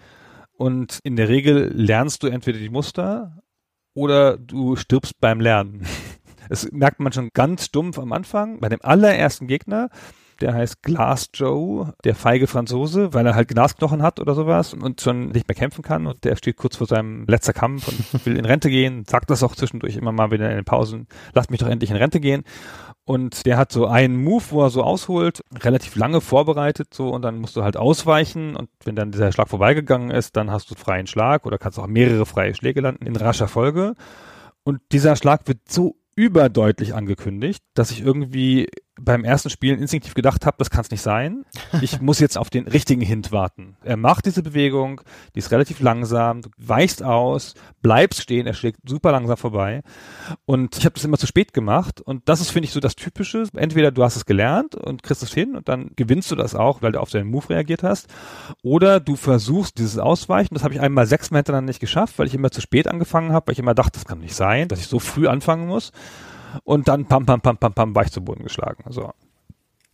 Und in der Regel lernst du entweder die Muster oder du stirbst beim Lernen. Das merkt man schon ganz stumpf am Anfang. Bei dem allerersten Gegner der heißt Glass Joe, der feige Franzose, weil er halt Glasknochen hat oder sowas und schon nicht mehr kämpfen kann und der steht kurz vor seinem letzter Kampf und will in Rente gehen, sagt das auch zwischendurch immer mal wieder in den Pausen, lasst mich doch endlich in Rente gehen. Und der hat so einen Move, wo er so ausholt, relativ lange vorbereitet so und dann musst du halt ausweichen und wenn dann dieser Schlag vorbeigegangen ist, dann hast du freien Schlag oder kannst auch mehrere freie Schläge landen in rascher Folge. Und dieser Schlag wird so überdeutlich angekündigt, dass ich irgendwie beim ersten Spielen instinktiv gedacht habe, das kann es nicht sein. Ich muss jetzt auf den richtigen Hint warten. Er macht diese Bewegung, die ist relativ langsam, du weichst aus, bleibst stehen, er schlägt super langsam vorbei. Und ich habe das immer zu spät gemacht. Und das ist, finde ich, so das Typische. Entweder du hast es gelernt und kriegst es hin und dann gewinnst du das auch, weil du auf deinen Move reagiert hast. Oder du versuchst dieses Ausweichen. Das habe ich einmal sechsmal hintereinander nicht geschafft, weil ich immer zu spät angefangen habe, weil ich immer dachte, das kann nicht sein, dass ich so früh anfangen muss und dann pam, pam, pam, pam, pam, war ich zu Boden geschlagen. So.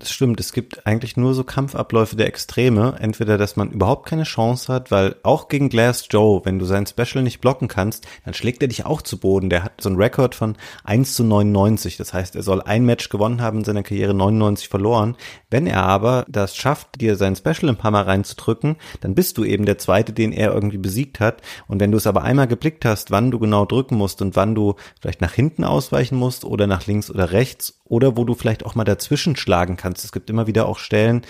Das stimmt, es gibt eigentlich nur so Kampfabläufe der Extreme. Entweder, dass man überhaupt keine Chance hat, weil auch gegen Glass Joe, wenn du sein Special nicht blocken kannst, dann schlägt er dich auch zu Boden. Der hat so einen Rekord von 1 zu 99. Das heißt, er soll ein Match gewonnen haben, in seiner Karriere 99 verloren. Wenn er aber das schafft, dir sein Special ein paar Mal reinzudrücken, dann bist du eben der Zweite, den er irgendwie besiegt hat. Und wenn du es aber einmal geblickt hast, wann du genau drücken musst und wann du vielleicht nach hinten ausweichen musst oder nach links oder rechts oder wo du vielleicht auch mal dazwischen schlagen kannst. Es gibt immer wieder auch Stellen,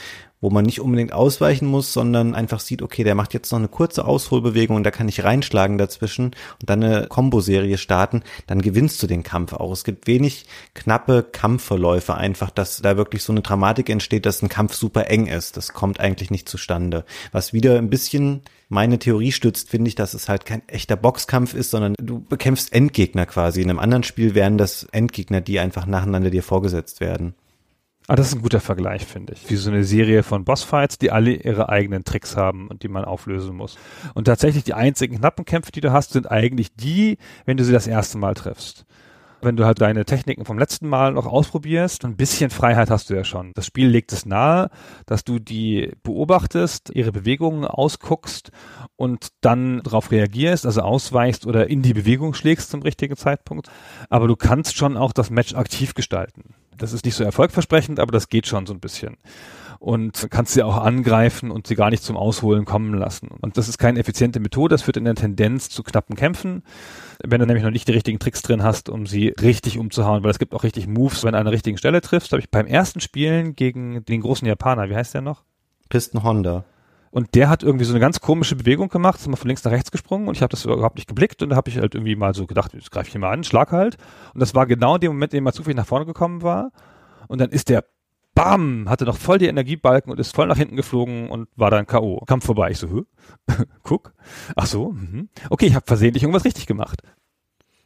wo man nicht unbedingt ausweichen muss, sondern einfach sieht, okay, der macht jetzt noch eine kurze Ausholbewegung und da kann ich reinschlagen dazwischen und dann eine Komboserie starten, dann gewinnst du den Kampf auch. Es gibt wenig knappe Kampfverläufe einfach, dass da wirklich so eine Dramatik entsteht, dass ein Kampf super eng ist. Das kommt eigentlich nicht zustande. Was wieder ein bisschen meine Theorie stützt, finde ich, dass es halt kein echter Boxkampf ist, sondern du bekämpfst Endgegner quasi. In einem anderen Spiel wären das Endgegner, die einfach nacheinander dir vorgesetzt werden. Ah, das ist ein guter Vergleich, finde ich. Wie so eine Serie von Bossfights, die alle ihre eigenen Tricks haben und die man auflösen muss. Und tatsächlich die einzigen knappen Kämpfe, die du hast, sind eigentlich die, wenn du sie das erste Mal triffst wenn du halt deine Techniken vom letzten Mal noch ausprobierst, ein bisschen Freiheit hast du ja schon. Das Spiel legt es nahe, dass du die beobachtest, ihre Bewegungen ausguckst und dann darauf reagierst, also ausweichst oder in die Bewegung schlägst zum richtigen Zeitpunkt. Aber du kannst schon auch das Match aktiv gestalten. Das ist nicht so erfolgversprechend, aber das geht schon so ein bisschen und kannst sie auch angreifen und sie gar nicht zum Ausholen kommen lassen. Und das ist keine effiziente Methode, das führt in der Tendenz zu knappen Kämpfen, wenn du nämlich noch nicht die richtigen Tricks drin hast, um sie richtig umzuhauen, weil es gibt auch richtig Moves, wenn du an der richtigen Stelle triffst. Habe ich beim ersten Spielen gegen den großen Japaner, wie heißt der noch? Pisten Honda. Und der hat irgendwie so eine ganz komische Bewegung gemacht, ist mal von links nach rechts gesprungen und ich habe das überhaupt nicht geblickt und da habe ich halt irgendwie mal so gedacht, jetzt greife ich ihn mal an, schlag halt. Und das war genau in dem Moment, in dem er zufällig nach vorne gekommen war. Und dann ist der Bam, hatte noch voll die Energiebalken und ist voll nach hinten geflogen und war dann K.O. Kam vorbei. Ich so, Hö? guck. Ach so, mhm. okay, ich habe versehentlich irgendwas richtig gemacht.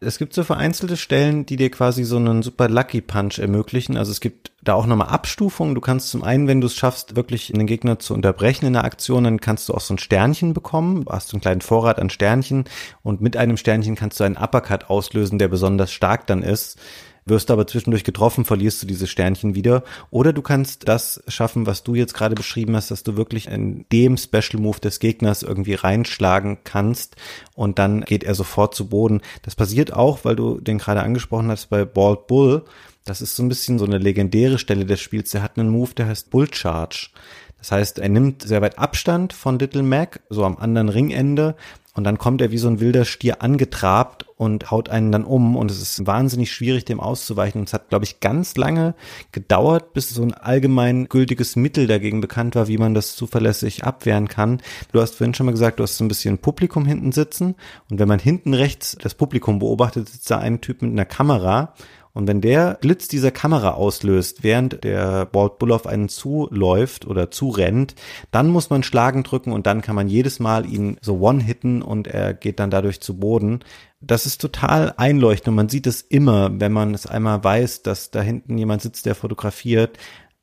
Es gibt so vereinzelte Stellen, die dir quasi so einen super Lucky Punch ermöglichen. Also es gibt da auch nochmal Abstufungen. Du kannst zum einen, wenn du es schaffst, wirklich den Gegner zu unterbrechen in der Aktion, dann kannst du auch so ein Sternchen bekommen. Du hast einen kleinen Vorrat an Sternchen und mit einem Sternchen kannst du einen Uppercut auslösen, der besonders stark dann ist wirst aber zwischendurch getroffen, verlierst du diese Sternchen wieder. Oder du kannst das schaffen, was du jetzt gerade beschrieben hast, dass du wirklich in dem Special Move des Gegners irgendwie reinschlagen kannst und dann geht er sofort zu Boden. Das passiert auch, weil du den gerade angesprochen hast bei Bald Bull. Das ist so ein bisschen so eine legendäre Stelle des Spiels. Der hat einen Move, der heißt Bull Charge. Das heißt, er nimmt sehr weit Abstand von Little Mac, so am anderen Ringende, und dann kommt er wie so ein wilder Stier angetrabt und haut einen dann um und es ist wahnsinnig schwierig, dem auszuweichen. Und es hat, glaube ich, ganz lange gedauert, bis so ein allgemein gültiges Mittel dagegen bekannt war, wie man das zuverlässig abwehren kann. Du hast vorhin schon mal gesagt, du hast so ein bisschen Publikum hinten sitzen und wenn man hinten rechts das Publikum beobachtet, sitzt da ein Typ mit einer Kamera und wenn der Blitz dieser Kamera auslöst, während der Bald Bull auf einen zuläuft oder zurennt, dann muss man Schlagen drücken und dann kann man jedes Mal ihn so one-hitten und er geht dann dadurch zu Boden. Das ist total einleuchtend und man sieht es immer, wenn man es einmal weiß, dass da hinten jemand sitzt, der fotografiert.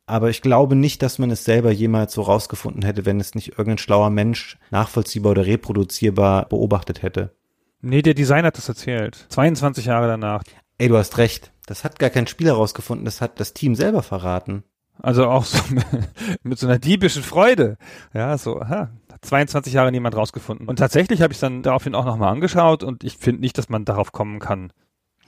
Aber ich glaube nicht, dass man es selber jemals so rausgefunden hätte, wenn es nicht irgendein schlauer Mensch nachvollziehbar oder reproduzierbar beobachtet hätte. Nee, der Designer hat das erzählt. 22 Jahre danach. Ey, du hast recht. Das hat gar kein Spiel herausgefunden, das hat das Team selber verraten. Also auch so mit so einer diebischen Freude. Ja, so, aha, 22 Jahre niemand rausgefunden. Und tatsächlich habe ich dann daraufhin auch nochmal angeschaut und ich finde nicht, dass man darauf kommen kann.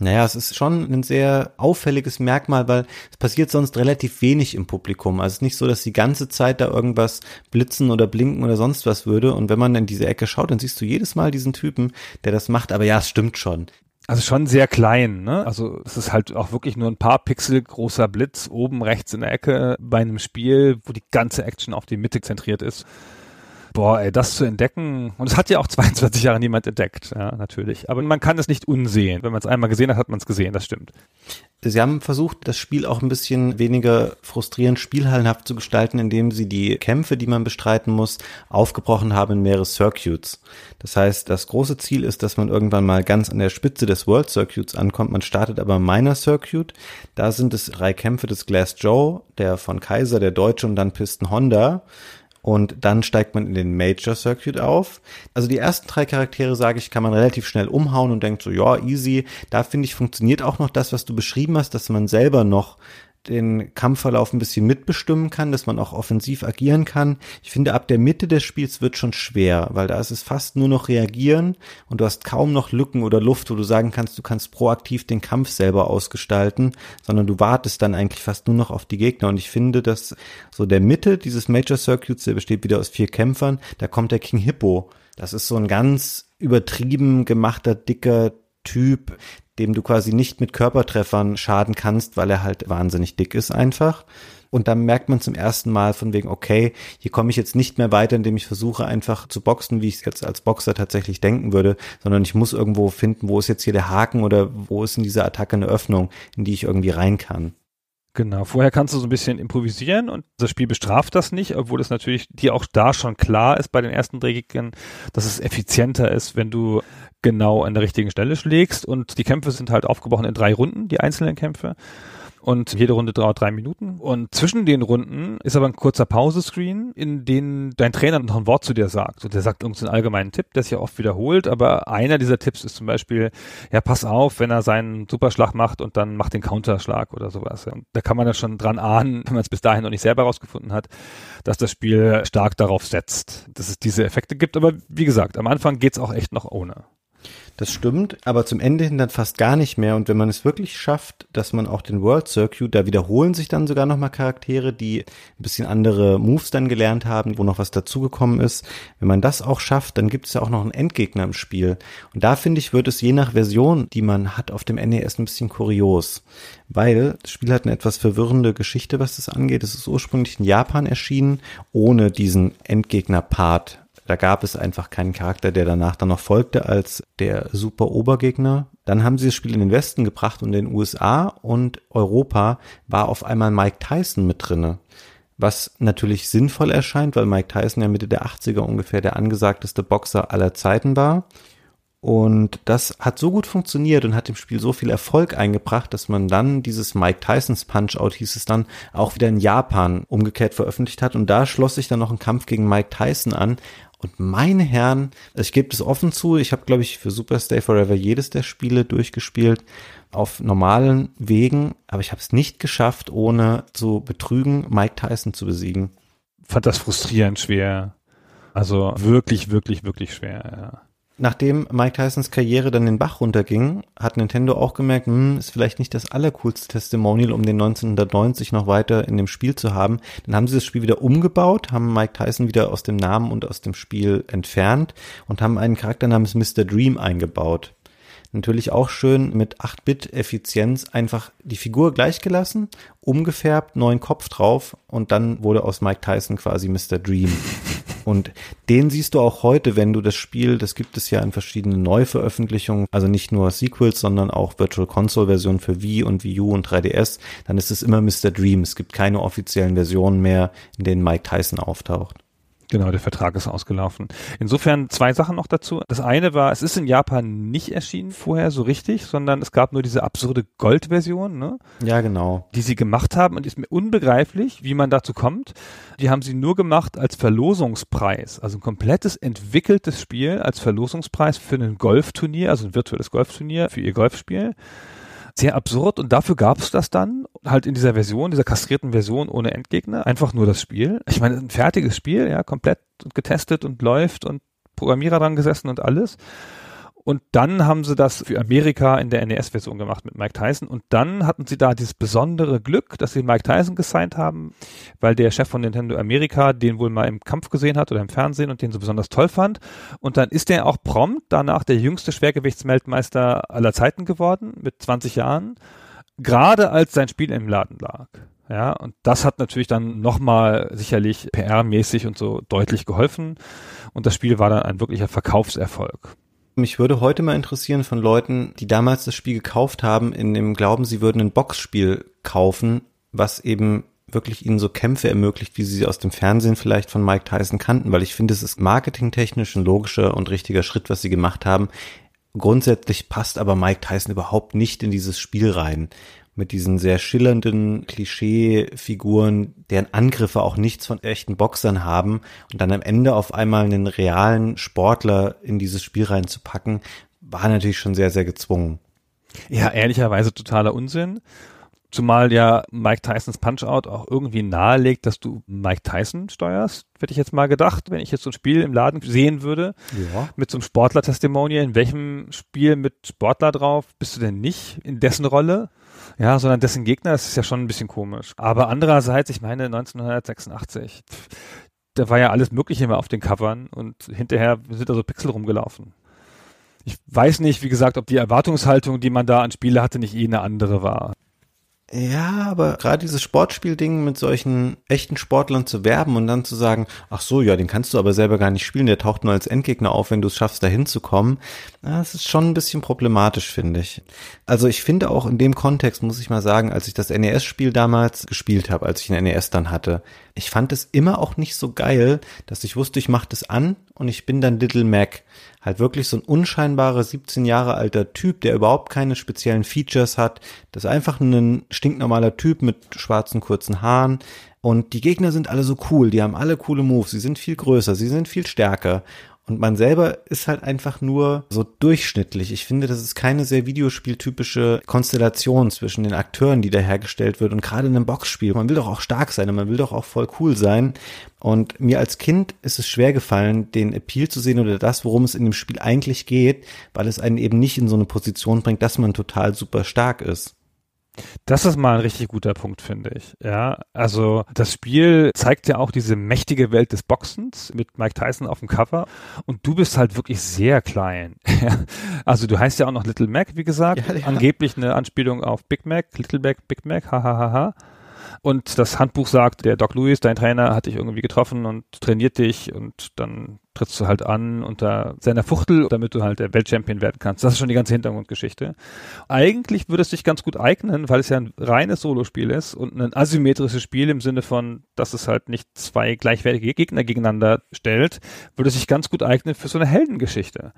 Naja, es ist schon ein sehr auffälliges Merkmal, weil es passiert sonst relativ wenig im Publikum. Also es ist nicht so, dass die ganze Zeit da irgendwas blitzen oder blinken oder sonst was würde. Und wenn man in diese Ecke schaut, dann siehst du jedes Mal diesen Typen, der das macht. Aber ja, es stimmt schon. Also schon sehr klein, ne? Also es ist halt auch wirklich nur ein paar Pixel großer Blitz oben rechts in der Ecke bei einem Spiel, wo die ganze Action auf die Mitte zentriert ist. Boah, ey, das zu entdecken. Und es hat ja auch 22 Jahre niemand entdeckt, ja, natürlich. Aber man kann es nicht unsehen. Wenn man es einmal gesehen hat, hat man es gesehen, das stimmt. Sie haben versucht, das Spiel auch ein bisschen weniger frustrierend spielhallenhaft zu gestalten, indem sie die Kämpfe, die man bestreiten muss, aufgebrochen haben in mehrere Circuits. Das heißt, das große Ziel ist, dass man irgendwann mal ganz an der Spitze des World Circuits ankommt. Man startet aber Minor Circuit. Da sind es drei Kämpfe des Glass Joe, der von Kaiser, der Deutsche und dann Piston Honda und dann steigt man in den Major Circuit auf. Also die ersten drei Charaktere, sage ich, kann man relativ schnell umhauen und denkt so, ja, easy. Da finde ich, funktioniert auch noch das, was du beschrieben hast, dass man selber noch den Kampfverlauf ein bisschen mitbestimmen kann, dass man auch offensiv agieren kann. Ich finde, ab der Mitte des Spiels wird schon schwer, weil da ist es fast nur noch reagieren und du hast kaum noch Lücken oder Luft, wo du sagen kannst, du kannst proaktiv den Kampf selber ausgestalten, sondern du wartest dann eigentlich fast nur noch auf die Gegner. Und ich finde, dass so der Mitte dieses Major Circuits, der besteht wieder aus vier Kämpfern, da kommt der King Hippo. Das ist so ein ganz übertrieben gemachter, dicker Typ, dem du quasi nicht mit Körpertreffern schaden kannst, weil er halt wahnsinnig dick ist einfach. Und dann merkt man zum ersten Mal von wegen, okay, hier komme ich jetzt nicht mehr weiter, indem ich versuche einfach zu boxen, wie ich es jetzt als Boxer tatsächlich denken würde, sondern ich muss irgendwo finden, wo ist jetzt hier der Haken oder wo ist in dieser Attacke eine Öffnung, in die ich irgendwie rein kann. Genau, vorher kannst du so ein bisschen improvisieren und das Spiel bestraft das nicht, obwohl es natürlich dir auch da schon klar ist bei den ersten Drehgegnern, dass es effizienter ist, wenn du genau an der richtigen Stelle schlägst. Und die Kämpfe sind halt aufgebrochen in drei Runden, die einzelnen Kämpfe und jede Runde dauert drei Minuten. Und zwischen den Runden ist aber ein kurzer Pausescreen, in dem dein Trainer noch ein Wort zu dir sagt. Und der sagt irgendeinen allgemeinen Tipp, der sich ja oft wiederholt, aber einer dieser Tipps ist zum Beispiel, ja, pass auf, wenn er seinen Superschlag macht und dann macht den Counterschlag oder sowas. Und da kann man ja schon dran ahnen, wenn man es bis dahin noch nicht selber rausgefunden hat, dass das Spiel stark darauf setzt, dass es diese Effekte gibt. Aber wie gesagt, am Anfang geht's auch echt noch ohne. Das stimmt, aber zum Ende hin dann fast gar nicht mehr. Und wenn man es wirklich schafft, dass man auch den World Circuit, da wiederholen sich dann sogar nochmal Charaktere, die ein bisschen andere Moves dann gelernt haben, wo noch was dazugekommen ist. Wenn man das auch schafft, dann gibt es ja auch noch einen Endgegner im Spiel. Und da finde ich, wird es je nach Version, die man hat auf dem NES ein bisschen kurios. Weil das Spiel hat eine etwas verwirrende Geschichte, was das angeht. Es ist ursprünglich in Japan erschienen, ohne diesen Endgegner-Part da gab es einfach keinen Charakter, der danach dann noch folgte als der super Obergegner. Dann haben sie das Spiel in den Westen gebracht und in den USA und Europa war auf einmal Mike Tyson mit drinne. Was natürlich sinnvoll erscheint, weil Mike Tyson ja Mitte der 80er ungefähr der angesagteste Boxer aller Zeiten war. Und das hat so gut funktioniert und hat dem Spiel so viel Erfolg eingebracht, dass man dann dieses Mike Tysons Punch-Out hieß es dann auch wieder in Japan umgekehrt veröffentlicht hat. Und da schloss sich dann noch ein Kampf gegen Mike Tyson an, und meine Herren, ich gebe das offen zu, ich habe, glaube ich, für Super Stay Forever jedes der Spiele durchgespielt auf normalen Wegen, aber ich habe es nicht geschafft, ohne zu betrügen, Mike Tyson zu besiegen. Fand das frustrierend schwer. Also wirklich, wirklich, wirklich schwer, ja. Nachdem Mike Tysons Karriere dann den Bach runterging, hat Nintendo auch gemerkt, hm, ist vielleicht nicht das allercoolste Testimonial, um den 1990 noch weiter in dem Spiel zu haben. Dann haben sie das Spiel wieder umgebaut, haben Mike Tyson wieder aus dem Namen und aus dem Spiel entfernt und haben einen Charakter namens Mr. Dream eingebaut. Natürlich auch schön mit 8-Bit-Effizienz einfach die Figur gleichgelassen, umgefärbt, neuen Kopf drauf und dann wurde aus Mike Tyson quasi Mr. Dream. Und den siehst du auch heute, wenn du das Spiel, das gibt es ja in verschiedenen Neuveröffentlichungen, also nicht nur Sequels, sondern auch Virtual Console Versionen für Wii und Wii U und 3DS, dann ist es immer Mr. Dream. Es gibt keine offiziellen Versionen mehr, in denen Mike Tyson auftaucht. Genau, der Vertrag ist ausgelaufen. Insofern zwei Sachen noch dazu. Das eine war, es ist in Japan nicht erschienen vorher so richtig, sondern es gab nur diese absurde Gold-Version, ne? Ja, genau. Die sie gemacht haben und ist mir unbegreiflich, wie man dazu kommt. Die haben sie nur gemacht als Verlosungspreis, also ein komplettes entwickeltes Spiel als Verlosungspreis für ein Golfturnier, also ein virtuelles Golfturnier für ihr Golfspiel sehr absurd und dafür gab es das dann halt in dieser Version, dieser kastrierten Version ohne Endgegner, einfach nur das Spiel. Ich meine, ein fertiges Spiel, ja, komplett getestet und läuft und Programmierer dran gesessen und alles. Und dann haben sie das für Amerika in der NES-Version gemacht mit Mike Tyson. Und dann hatten sie da dieses besondere Glück, dass sie Mike Tyson gesigned haben, weil der Chef von Nintendo Amerika den wohl mal im Kampf gesehen hat oder im Fernsehen und den so besonders toll fand. Und dann ist der auch prompt danach der jüngste Schwergewichtsweltmeister aller Zeiten geworden mit 20 Jahren. Gerade als sein Spiel im Laden lag. Ja, und das hat natürlich dann nochmal sicherlich PR-mäßig und so deutlich geholfen. Und das Spiel war dann ein wirklicher Verkaufserfolg. Mich würde heute mal interessieren von Leuten, die damals das Spiel gekauft haben, in dem Glauben, sie würden ein Boxspiel kaufen, was eben wirklich ihnen so Kämpfe ermöglicht, wie sie sie aus dem Fernsehen vielleicht von Mike Tyson kannten, weil ich finde, es ist marketingtechnisch ein logischer und richtiger Schritt, was sie gemacht haben. Grundsätzlich passt aber Mike Tyson überhaupt nicht in dieses Spiel rein mit diesen sehr schillernden Klischee-Figuren, deren Angriffe auch nichts von echten Boxern haben und dann am Ende auf einmal einen realen Sportler in dieses Spiel reinzupacken, war natürlich schon sehr, sehr gezwungen. Ja, ehrlicherweise totaler Unsinn. Zumal ja Mike Tysons Punch-Out auch irgendwie nahelegt, dass du Mike Tyson steuerst, hätte ich jetzt mal gedacht, wenn ich jetzt so ein Spiel im Laden sehen würde. Ja. Mit so einem Sportler-Testimonial. In welchem Spiel mit Sportler drauf bist du denn nicht in dessen Rolle? Ja, sondern dessen Gegner, das ist ja schon ein bisschen komisch. Aber andererseits, ich meine 1986, da war ja alles Mögliche immer auf den Covern und hinterher sind da so Pixel rumgelaufen. Ich weiß nicht, wie gesagt, ob die Erwartungshaltung, die man da an Spiele hatte, nicht eh eine andere war. Ja, aber gerade dieses Sportspielding mit solchen echten Sportlern zu werben und dann zu sagen, ach so, ja, den kannst du aber selber gar nicht spielen, der taucht nur als Endgegner auf, wenn du es schaffst, da hinzukommen, das ist schon ein bisschen problematisch, finde ich. Also ich finde auch in dem Kontext, muss ich mal sagen, als ich das NES-Spiel damals gespielt habe, als ich ein NES dann hatte, ich fand es immer auch nicht so geil, dass ich wusste, ich mache das an und ich bin dann Little Mac. Halt wirklich so ein unscheinbarer 17 Jahre alter Typ, der überhaupt keine speziellen Features hat. Das ist einfach ein stinknormaler Typ mit schwarzen kurzen Haaren. Und die Gegner sind alle so cool, die haben alle coole Moves, sie sind viel größer, sie sind viel stärker. Und man selber ist halt einfach nur so durchschnittlich. Ich finde, das ist keine sehr videospieltypische Konstellation zwischen den Akteuren, die da hergestellt wird. Und gerade in einem Boxspiel, man will doch auch stark sein und man will doch auch voll cool sein. Und mir als Kind ist es schwer gefallen, den Appeal zu sehen oder das, worum es in dem Spiel eigentlich geht, weil es einen eben nicht in so eine Position bringt, dass man total super stark ist. Das ist mal ein richtig guter Punkt, finde ich. Ja, also das Spiel zeigt ja auch diese mächtige Welt des Boxens mit Mike Tyson auf dem Cover und du bist halt wirklich sehr klein. also du heißt ja auch noch Little Mac, wie gesagt, ja, ja. angeblich eine Anspielung auf Big Mac, Little Mac, Big Mac, hahaha. Und das Handbuch sagt, der Doc Lewis, dein Trainer, hat dich irgendwie getroffen und trainiert dich und dann trittst du halt an unter seiner Fuchtel, damit du halt der Weltchampion werden kannst. Das ist schon die ganze Hintergrundgeschichte. Eigentlich würde es sich ganz gut eignen, weil es ja ein reines Solospiel ist und ein asymmetrisches Spiel im Sinne von, dass es halt nicht zwei gleichwertige Gegner gegeneinander stellt, würde es sich ganz gut eignen für so eine Heldengeschichte.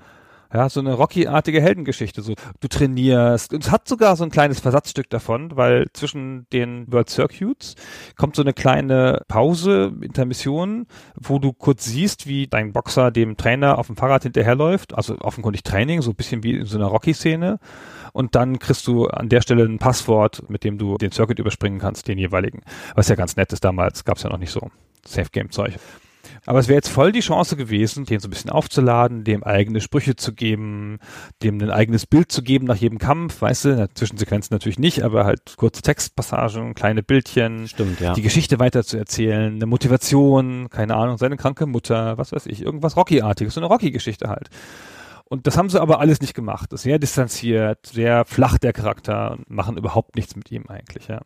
Ja, so eine Rocky-artige Heldengeschichte. So, du trainierst. Und es hat sogar so ein kleines Versatzstück davon, weil zwischen den World Circuits kommt so eine kleine Pause, Intermission, wo du kurz siehst, wie dein Boxer dem Trainer auf dem Fahrrad hinterherläuft. Also offenkundig Training, so ein bisschen wie in so einer Rocky-Szene. Und dann kriegst du an der Stelle ein Passwort, mit dem du den Circuit überspringen kannst, den jeweiligen. Was ja ganz nett ist damals, gab's ja noch nicht so. Safe-Game-Zeug. Aber es wäre jetzt voll die Chance gewesen, den so ein bisschen aufzuladen, dem eigene Sprüche zu geben, dem ein eigenes Bild zu geben nach jedem Kampf, weißt du, in Zwischensequenzen natürlich nicht, aber halt kurze Textpassagen, kleine Bildchen, Stimmt, ja. die Geschichte weiter zu erzählen, eine Motivation, keine Ahnung, seine kranke Mutter, was weiß ich, irgendwas Rocky-artiges, so eine Rocky-Geschichte halt. Und das haben sie aber alles nicht gemacht. Sehr distanziert, sehr flach der Charakter und machen überhaupt nichts mit ihm eigentlich, ja.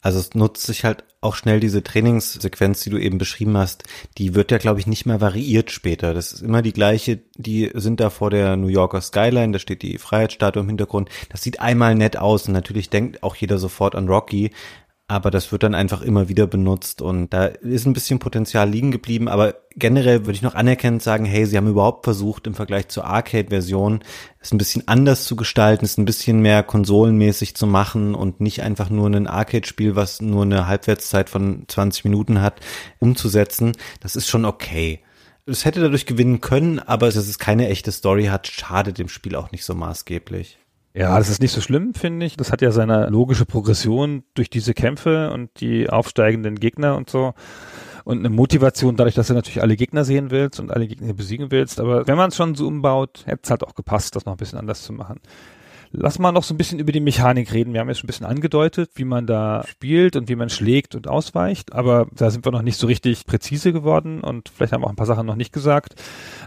Also es nutzt sich halt auch schnell diese Trainingssequenz, die du eben beschrieben hast, die wird ja, glaube ich, nicht mehr variiert später. Das ist immer die gleiche, die sind da vor der New Yorker Skyline, da steht die Freiheitsstatue im Hintergrund. Das sieht einmal nett aus und natürlich denkt auch jeder sofort an Rocky, aber das wird dann einfach immer wieder benutzt und da ist ein bisschen Potenzial liegen geblieben, aber generell würde ich noch anerkennend sagen, hey, sie haben überhaupt versucht, im Vergleich zur Arcade-Version es ein bisschen anders zu gestalten, es ein bisschen mehr konsolenmäßig zu machen und nicht einfach nur ein Arcade-Spiel, was nur eine Halbwertszeit von 20 Minuten hat, umzusetzen. Das ist schon okay. Es hätte dadurch gewinnen können, aber dass es keine echte Story hat, schadet dem Spiel auch nicht so maßgeblich. Ja, das ist nicht so schlimm, finde ich. Das hat ja seine logische Progression durch diese Kämpfe und die aufsteigenden Gegner und so. Und eine Motivation dadurch, dass du natürlich alle Gegner sehen willst und alle Gegner besiegen willst. Aber wenn man es schon so umbaut, hätte es halt auch gepasst, das noch ein bisschen anders zu machen. Lass mal noch so ein bisschen über die Mechanik reden. Wir haben jetzt schon ein bisschen angedeutet, wie man da spielt und wie man schlägt und ausweicht, aber da sind wir noch nicht so richtig präzise geworden und vielleicht haben wir auch ein paar Sachen noch nicht gesagt.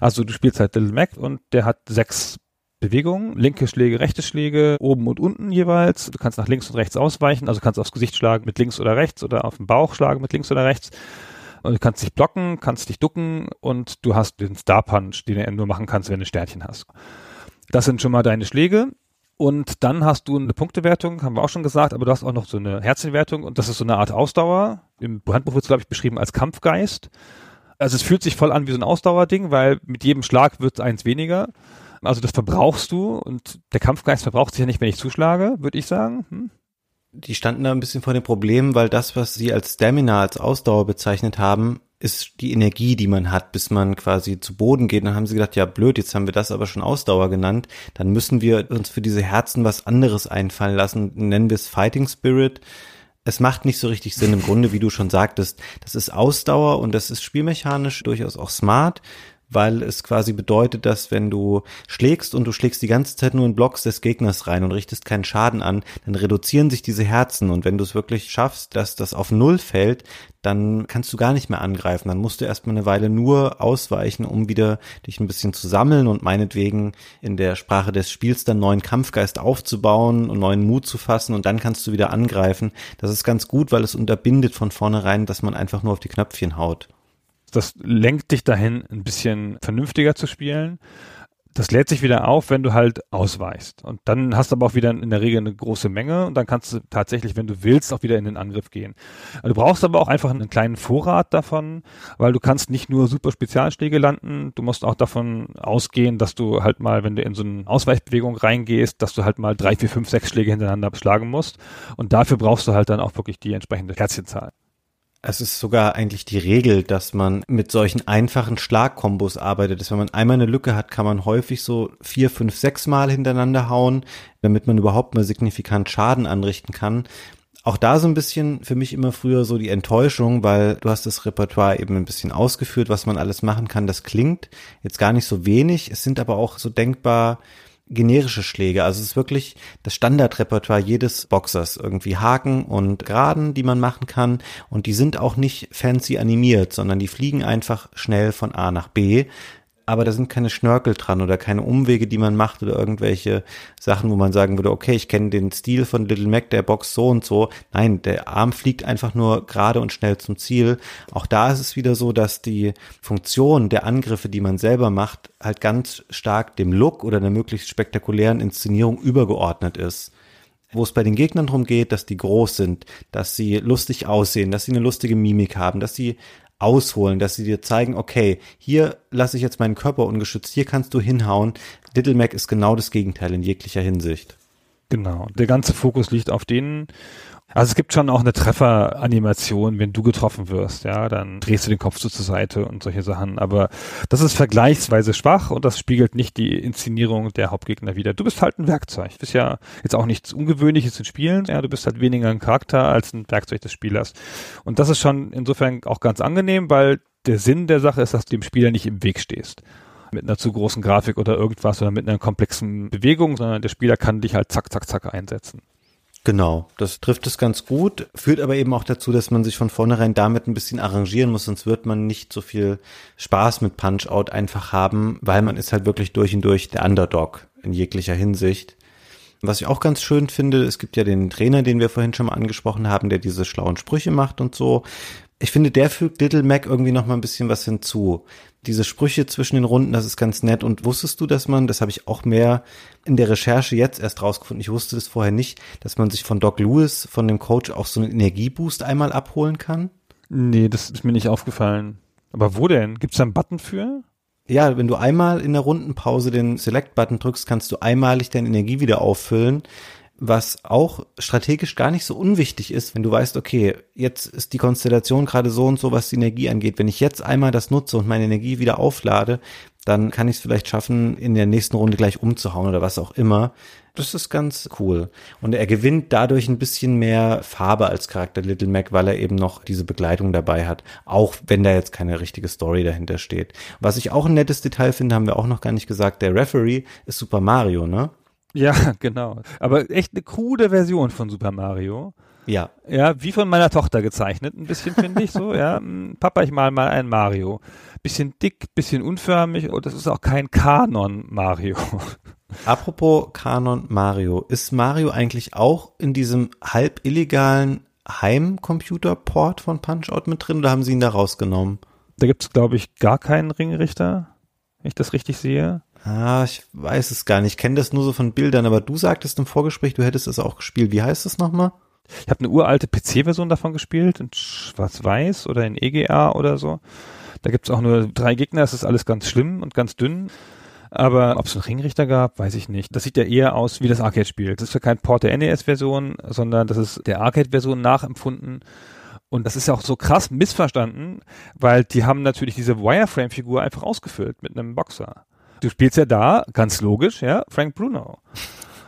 Also du spielst halt Little Mac und der hat sechs Bewegungen, linke Schläge, rechte Schläge, oben und unten jeweils. Du kannst nach links und rechts ausweichen, also kannst aufs Gesicht schlagen mit links oder rechts oder auf den Bauch schlagen mit links oder rechts. Und du kannst dich blocken, kannst dich ducken und du hast den Star Punch, den du nur machen kannst, wenn du Sternchen hast. Das sind schon mal deine Schläge. Und dann hast du eine Punktewertung, haben wir auch schon gesagt, aber du hast auch noch so eine Herzchenwertung und das ist so eine Art Ausdauer. Im Handbuch wird es, glaube ich, beschrieben als Kampfgeist. Also es fühlt sich voll an wie so ein Ausdauerding, weil mit jedem Schlag wird es eins weniger. Also das verbrauchst du und der Kampfgeist verbraucht sich ja nicht, wenn ich zuschlage, würde ich sagen. Hm? Die standen da ein bisschen vor dem Problem, weil das, was sie als Stamina, als Ausdauer bezeichnet haben, ist die Energie, die man hat, bis man quasi zu Boden geht. Dann haben sie gedacht, ja blöd, jetzt haben wir das aber schon Ausdauer genannt. Dann müssen wir uns für diese Herzen was anderes einfallen lassen. Nennen wir es Fighting Spirit. Es macht nicht so richtig Sinn im Grunde, wie du schon sagtest. Das ist Ausdauer und das ist spielmechanisch durchaus auch smart weil es quasi bedeutet, dass wenn du schlägst und du schlägst die ganze Zeit nur in Blocks des Gegners rein und richtest keinen Schaden an, dann reduzieren sich diese Herzen und wenn du es wirklich schaffst, dass das auf Null fällt, dann kannst du gar nicht mehr angreifen. Dann musst du erstmal eine Weile nur ausweichen, um wieder dich ein bisschen zu sammeln und meinetwegen in der Sprache des Spiels dann neuen Kampfgeist aufzubauen und neuen Mut zu fassen und dann kannst du wieder angreifen. Das ist ganz gut, weil es unterbindet von vornherein, dass man einfach nur auf die Knöpfchen haut. Das lenkt dich dahin, ein bisschen vernünftiger zu spielen. Das lädt sich wieder auf, wenn du halt ausweichst. Und dann hast du aber auch wieder in der Regel eine große Menge und dann kannst du tatsächlich, wenn du willst, auch wieder in den Angriff gehen. Du brauchst aber auch einfach einen kleinen Vorrat davon, weil du kannst nicht nur super Spezialschläge landen, du musst auch davon ausgehen, dass du halt mal, wenn du in so eine Ausweichbewegung reingehst, dass du halt mal drei, vier, fünf, sechs Schläge hintereinander schlagen musst. Und dafür brauchst du halt dann auch wirklich die entsprechende Kerzchenzahl. Es ist sogar eigentlich die Regel, dass man mit solchen einfachen Schlagkombos arbeitet. Dass wenn man einmal eine Lücke hat, kann man häufig so vier, fünf, sechs Mal hintereinander hauen, damit man überhaupt mal signifikant Schaden anrichten kann. Auch da so ein bisschen für mich immer früher so die Enttäuschung, weil du hast das Repertoire eben ein bisschen ausgeführt, was man alles machen kann. Das klingt jetzt gar nicht so wenig. Es sind aber auch so denkbar generische Schläge. Also es ist wirklich das Standardrepertoire jedes Boxers. Irgendwie Haken und Geraden, die man machen kann. Und die sind auch nicht fancy animiert, sondern die fliegen einfach schnell von A nach B aber da sind keine Schnörkel dran oder keine Umwege, die man macht oder irgendwelche Sachen, wo man sagen würde, okay, ich kenne den Stil von Little Mac, der Box so und so. Nein, der Arm fliegt einfach nur gerade und schnell zum Ziel. Auch da ist es wieder so, dass die Funktion der Angriffe, die man selber macht, halt ganz stark dem Look oder der möglichst spektakulären Inszenierung übergeordnet ist wo es bei den Gegnern darum geht, dass die groß sind, dass sie lustig aussehen, dass sie eine lustige Mimik haben, dass sie ausholen, dass sie dir zeigen, okay, hier lasse ich jetzt meinen Körper ungeschützt, hier kannst du hinhauen. Little Mac ist genau das Gegenteil in jeglicher Hinsicht. Genau. Der ganze Fokus liegt auf denen also es gibt schon auch eine Trefferanimation, wenn du getroffen wirst, ja, dann drehst du den Kopf so zur Seite und solche Sachen. Aber das ist vergleichsweise schwach und das spiegelt nicht die Inszenierung der Hauptgegner wider. Du bist halt ein Werkzeug. Du bist ja jetzt auch nichts Ungewöhnliches in Spielen. Ja, du bist halt weniger ein Charakter als ein Werkzeug des Spielers. Und das ist schon insofern auch ganz angenehm, weil der Sinn der Sache ist, dass du dem Spieler nicht im Weg stehst mit einer zu großen Grafik oder irgendwas oder mit einer komplexen Bewegung, sondern der Spieler kann dich halt zack, zack, zack einsetzen. Genau, das trifft es ganz gut, führt aber eben auch dazu, dass man sich von vornherein damit ein bisschen arrangieren muss, sonst wird man nicht so viel Spaß mit Punch-Out einfach haben, weil man ist halt wirklich durch und durch der Underdog in jeglicher Hinsicht. Was ich auch ganz schön finde, es gibt ja den Trainer, den wir vorhin schon mal angesprochen haben, der diese schlauen Sprüche macht und so. Ich finde, der fügt Little Mac irgendwie noch mal ein bisschen was hinzu diese Sprüche zwischen den Runden, das ist ganz nett. Und wusstest du, dass man, das habe ich auch mehr in der Recherche jetzt erst rausgefunden, ich wusste das vorher nicht, dass man sich von Doc Lewis, von dem Coach, auch so einen Energieboost einmal abholen kann? Nee, das ist mir nicht aufgefallen. Aber wo denn? Gibt es da einen Button für? Ja, wenn du einmal in der Rundenpause den Select-Button drückst, kannst du einmalig deine Energie wieder auffüllen was auch strategisch gar nicht so unwichtig ist, wenn du weißt, okay, jetzt ist die Konstellation gerade so und so, was die Energie angeht. Wenn ich jetzt einmal das nutze und meine Energie wieder auflade, dann kann ich es vielleicht schaffen, in der nächsten Runde gleich umzuhauen oder was auch immer. Das ist ganz cool. Und er gewinnt dadurch ein bisschen mehr Farbe als Charakter Little Mac, weil er eben noch diese Begleitung dabei hat. Auch wenn da jetzt keine richtige Story dahinter steht. Was ich auch ein nettes Detail finde, haben wir auch noch gar nicht gesagt. Der Referee ist Super Mario, ne? Ja, genau. Aber echt eine krude Version von Super Mario. Ja. Ja, wie von meiner Tochter gezeichnet, ein bisschen finde ich so, ja. Hm, Papa, ich mal mal ein Mario. Bisschen dick, bisschen unförmig und das ist auch kein Kanon Mario. Apropos Kanon Mario, ist Mario eigentlich auch in diesem halb illegalen Heimcomputer-Port von Punch-Out mit drin oder haben sie ihn da rausgenommen? Da gibt's glaube ich, gar keinen Ringrichter, wenn ich das richtig sehe. Ah, ich weiß es gar nicht. Ich kenne das nur so von Bildern, aber du sagtest im Vorgespräch, du hättest es auch gespielt. Wie heißt es nochmal? Ich habe eine uralte PC-Version davon gespielt, in Schwarz-Weiß oder in EGA oder so. Da gibt's auch nur drei Gegner, es ist alles ganz schlimm und ganz dünn. Aber ob es einen Ringrichter gab, weiß ich nicht. Das sieht ja eher aus wie das Arcade-Spiel. Das ist ja kein Port der NES-Version, sondern das ist der Arcade-Version nachempfunden. Und das ist ja auch so krass missverstanden, weil die haben natürlich diese Wireframe-Figur einfach ausgefüllt mit einem Boxer. Du spielst ja da, ganz logisch, ja, Frank Bruno,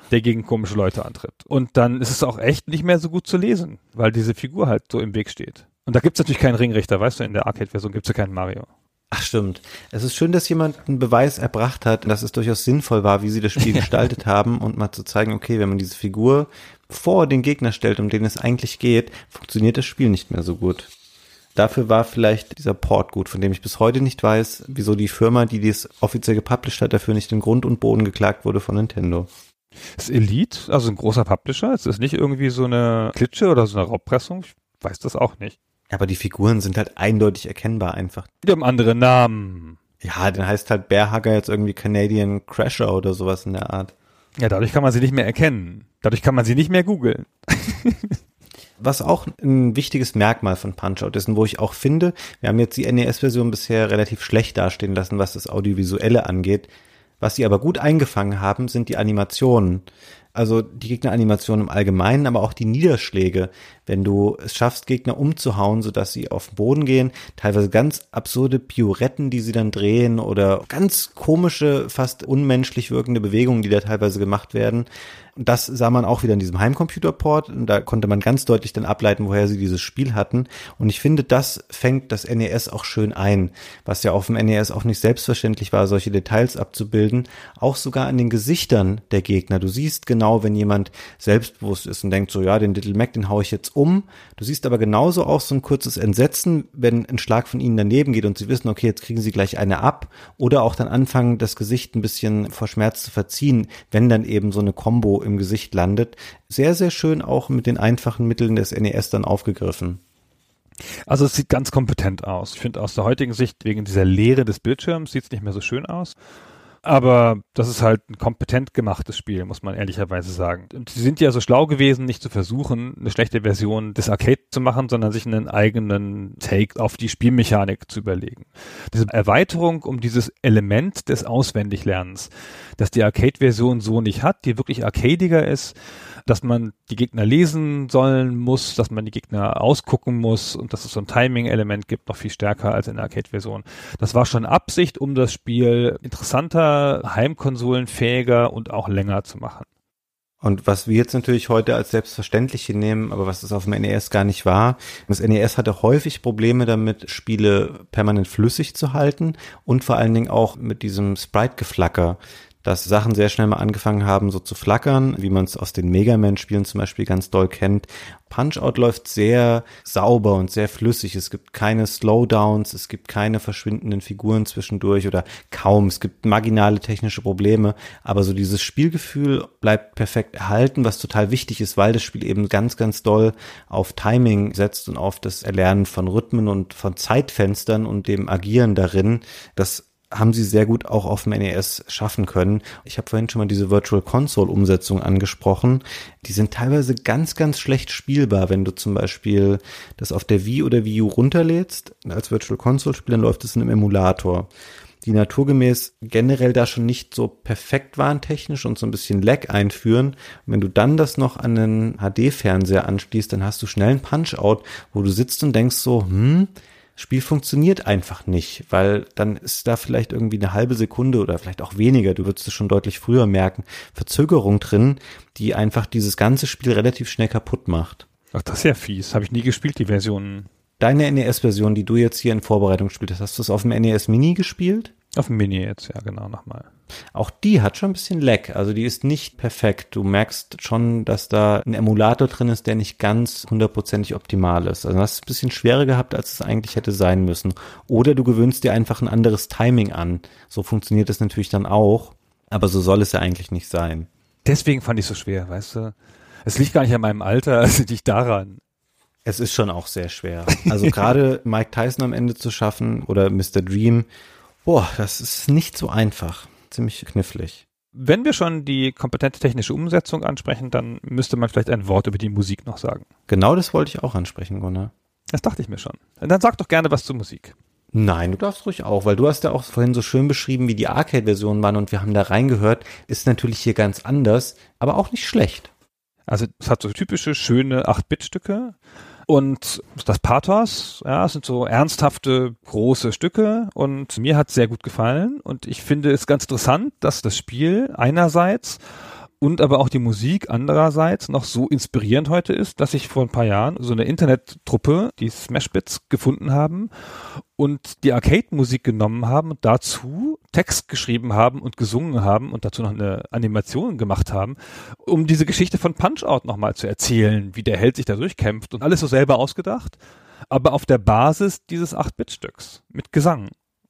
der gegen komische Leute antritt. Und dann ist es auch echt nicht mehr so gut zu lesen, weil diese Figur halt so im Weg steht. Und da gibt's natürlich keinen Ringrichter, weißt du, in der Arcade-Version gibt's ja keinen Mario. Ach stimmt. Es ist schön, dass jemand einen Beweis erbracht hat, dass es durchaus sinnvoll war, wie sie das Spiel gestaltet haben und mal zu zeigen, okay, wenn man diese Figur vor den Gegner stellt, um den es eigentlich geht, funktioniert das Spiel nicht mehr so gut. Dafür war vielleicht dieser Port gut, von dem ich bis heute nicht weiß, wieso die Firma, die dies offiziell gepublished hat, dafür nicht in Grund und Boden geklagt wurde von Nintendo. Ist Elite, also ein großer Publisher? Ist das nicht irgendwie so eine Klitsche oder so eine Raubpressung? Ich weiß das auch nicht. Aber die Figuren sind halt eindeutig erkennbar einfach. Die haben andere Namen. Ja, dann heißt halt Bearhugger jetzt irgendwie Canadian Crasher oder sowas in der Art. Ja, dadurch kann man sie nicht mehr erkennen. Dadurch kann man sie nicht mehr googeln. was auch ein wichtiges Merkmal von Punch-Out ist und wo ich auch finde, wir haben jetzt die NES-Version bisher relativ schlecht dastehen lassen, was das Audiovisuelle angeht. Was sie aber gut eingefangen haben, sind die Animationen. Also die Gegneranimation im Allgemeinen, aber auch die Niederschläge, wenn du es schaffst, Gegner umzuhauen, sodass sie auf den Boden gehen, teilweise ganz absurde Pirouetten, die sie dann drehen oder ganz komische, fast unmenschlich wirkende Bewegungen, die da teilweise gemacht werden. Und das sah man auch wieder in diesem Heimcomputerport. Und da konnte man ganz deutlich dann ableiten, woher sie dieses Spiel hatten. Und ich finde, das fängt das NES auch schön ein, was ja auf dem NES auch nicht selbstverständlich war, solche Details abzubilden. Auch sogar an den Gesichtern der Gegner. Du siehst genau, wenn jemand selbstbewusst ist und denkt so, ja, den Little Mac, den hau ich jetzt um. Du siehst aber genauso auch so ein kurzes Entsetzen, wenn ein Schlag von ihnen daneben geht und sie wissen, okay, jetzt kriegen sie gleich eine ab. Oder auch dann anfangen, das Gesicht ein bisschen vor Schmerz zu verziehen, wenn dann eben so eine Combo im Gesicht landet. Sehr, sehr schön auch mit den einfachen Mitteln des NES dann aufgegriffen. Also es sieht ganz kompetent aus. Ich finde aus der heutigen Sicht, wegen dieser Leere des Bildschirms, sieht es nicht mehr so schön aus. Aber das ist halt ein kompetent gemachtes Spiel, muss man ehrlicherweise sagen. Und sie sind ja so schlau gewesen, nicht zu versuchen, eine schlechte Version des Arcade zu machen, sondern sich einen eigenen Take auf die Spielmechanik zu überlegen. Diese Erweiterung um dieses Element des Auswendiglernens, das die Arcade-Version so nicht hat, die wirklich arcadiger ist, dass man die Gegner lesen sollen muss, dass man die Gegner ausgucken muss und dass es so ein Timing-Element gibt, noch viel stärker als in der Arcade-Version. Das war schon Absicht, um das Spiel interessanter, heimkonsolenfähiger und auch länger zu machen. Und was wir jetzt natürlich heute als selbstverständlich hier nehmen, aber was das auf dem NES gar nicht war, das NES hatte häufig Probleme damit, Spiele permanent flüssig zu halten und vor allen Dingen auch mit diesem Sprite-Geflacker dass Sachen sehr schnell mal angefangen haben, so zu flackern, wie man es aus den Mega Man-Spielen zum Beispiel ganz doll kennt. Punch-Out läuft sehr sauber und sehr flüssig. Es gibt keine Slowdowns, es gibt keine verschwindenden Figuren zwischendurch oder kaum. Es gibt marginale technische Probleme, aber so dieses Spielgefühl bleibt perfekt erhalten, was total wichtig ist, weil das Spiel eben ganz, ganz doll auf Timing setzt und auf das Erlernen von Rhythmen und von Zeitfenstern und dem Agieren darin. Das haben sie sehr gut auch auf dem NES schaffen können. Ich habe vorhin schon mal diese Virtual Console Umsetzung angesprochen. Die sind teilweise ganz, ganz schlecht spielbar, wenn du zum Beispiel das auf der Wii oder Wii U runterlädst. Als Virtual Console Spiel, dann läuft es in einem Emulator die naturgemäß generell da schon nicht so perfekt waren technisch und so ein bisschen Lag einführen. Und wenn du dann das noch an einen HD-Fernseher anschließt, dann hast du schnell einen Punch-Out, wo du sitzt und denkst so, hm, Spiel funktioniert einfach nicht, weil dann ist da vielleicht irgendwie eine halbe Sekunde oder vielleicht auch weniger, du würdest es schon deutlich früher merken, Verzögerung drin, die einfach dieses ganze Spiel relativ schnell kaputt macht. Ach, das ist ja fies. Habe ich nie gespielt, die Version. Deine NES-Version, die du jetzt hier in Vorbereitung spielst, hast du es auf dem NES Mini gespielt? Auf dem Mini jetzt, ja, genau, nochmal. Auch die hat schon ein bisschen Lag, also die ist nicht perfekt. Du merkst schon, dass da ein Emulator drin ist, der nicht ganz hundertprozentig optimal ist. Also hast du ein bisschen schwerer gehabt, als es eigentlich hätte sein müssen. Oder du gewöhnst dir einfach ein anderes Timing an. So funktioniert das natürlich dann auch, aber so soll es ja eigentlich nicht sein. Deswegen fand ich es so schwer, weißt du? Es liegt gar nicht an meinem Alter, also nicht daran. Es ist schon auch sehr schwer. Also gerade Mike Tyson am Ende zu schaffen oder Mr. Dream, boah, das ist nicht so einfach ziemlich knifflig. Wenn wir schon die kompetente technische Umsetzung ansprechen, dann müsste man vielleicht ein Wort über die Musik noch sagen. Genau das wollte ich auch ansprechen, Gunnar. Das dachte ich mir schon. Dann sag doch gerne was zur Musik. Nein, du darfst ruhig auch, weil du hast ja auch vorhin so schön beschrieben, wie die Arcade-Versionen waren und wir haben da reingehört. Ist natürlich hier ganz anders, aber auch nicht schlecht. Also es hat so typische, schöne 8-Bit-Stücke und das Pathos, ja, sind so ernsthafte, große Stücke. Und mir hat sehr gut gefallen. Und ich finde es ganz interessant, dass das Spiel einerseits und aber auch die Musik andererseits noch so inspirierend heute ist, dass ich vor ein paar Jahren so eine Internettruppe, die Smashbits, gefunden haben und die Arcade-Musik genommen haben und dazu Text geschrieben haben und gesungen haben und dazu noch eine Animation gemacht haben, um diese Geschichte von Punch-Out nochmal zu erzählen, wie der Held sich da durchkämpft und alles so selber ausgedacht, aber auf der Basis dieses 8-Bit-Stücks mit Gesang.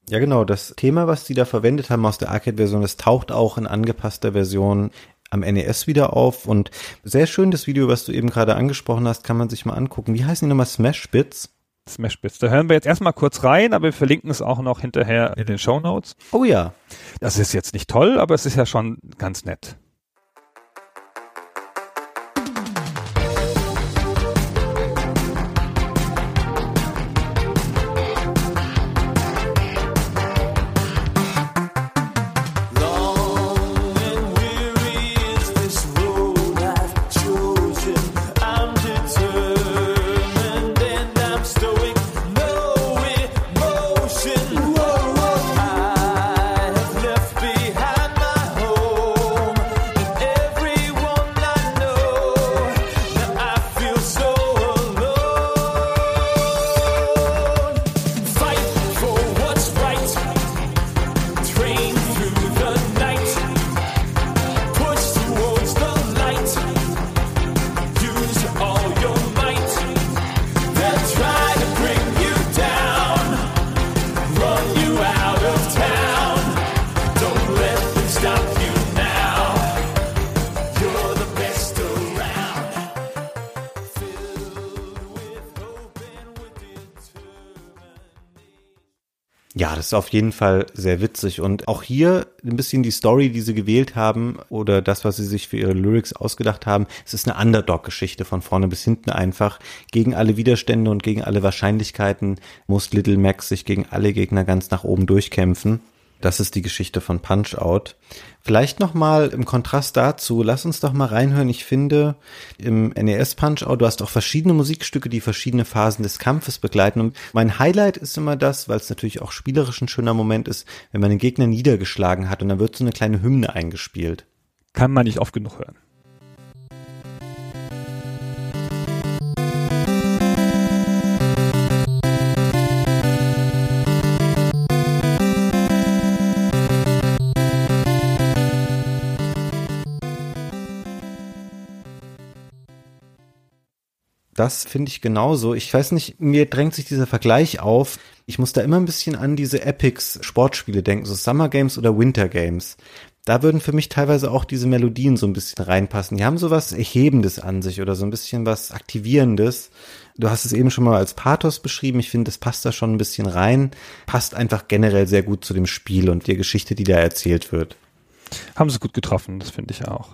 Ja, genau. Das Thema, was die da verwendet haben aus der Arcade-Version, das taucht auch in angepasster Version am NES wieder auf und sehr schön das Video, was du eben gerade angesprochen hast, kann man sich mal angucken. Wie heißen die nochmal? Smash Bits? Smash Bits. Da hören wir jetzt erstmal kurz rein, aber wir verlinken es auch noch hinterher in den Show Notes. Oh ja. Das ist jetzt nicht toll, aber es ist ja schon ganz nett. Ja, das ist auf jeden Fall sehr witzig. Und auch hier ein bisschen die Story, die sie gewählt haben oder das, was sie sich für ihre Lyrics ausgedacht haben. Es ist eine Underdog-Geschichte von vorne bis hinten einfach. Gegen alle Widerstände und gegen alle Wahrscheinlichkeiten muss Little Max sich gegen alle Gegner ganz nach oben durchkämpfen. Das ist die Geschichte von Punch Out. Vielleicht noch mal im Kontrast dazu, lass uns doch mal reinhören. Ich finde im NES Punch Out, du hast auch verschiedene Musikstücke, die verschiedene Phasen des Kampfes begleiten. Und mein Highlight ist immer das, weil es natürlich auch spielerisch ein schöner Moment ist, wenn man den Gegner niedergeschlagen hat und dann wird so eine kleine Hymne eingespielt. Kann man nicht oft genug hören. Das finde ich genauso. Ich weiß nicht, mir drängt sich dieser Vergleich auf. Ich muss da immer ein bisschen an diese Epics Sportspiele denken, so Summer Games oder Winter Games. Da würden für mich teilweise auch diese Melodien so ein bisschen reinpassen. Die haben so was Erhebendes an sich oder so ein bisschen was Aktivierendes. Du hast es eben schon mal als Pathos beschrieben. Ich finde, das passt da schon ein bisschen rein. Passt einfach generell sehr gut zu dem Spiel und der Geschichte, die da erzählt wird. Haben sie gut getroffen, das finde ich auch.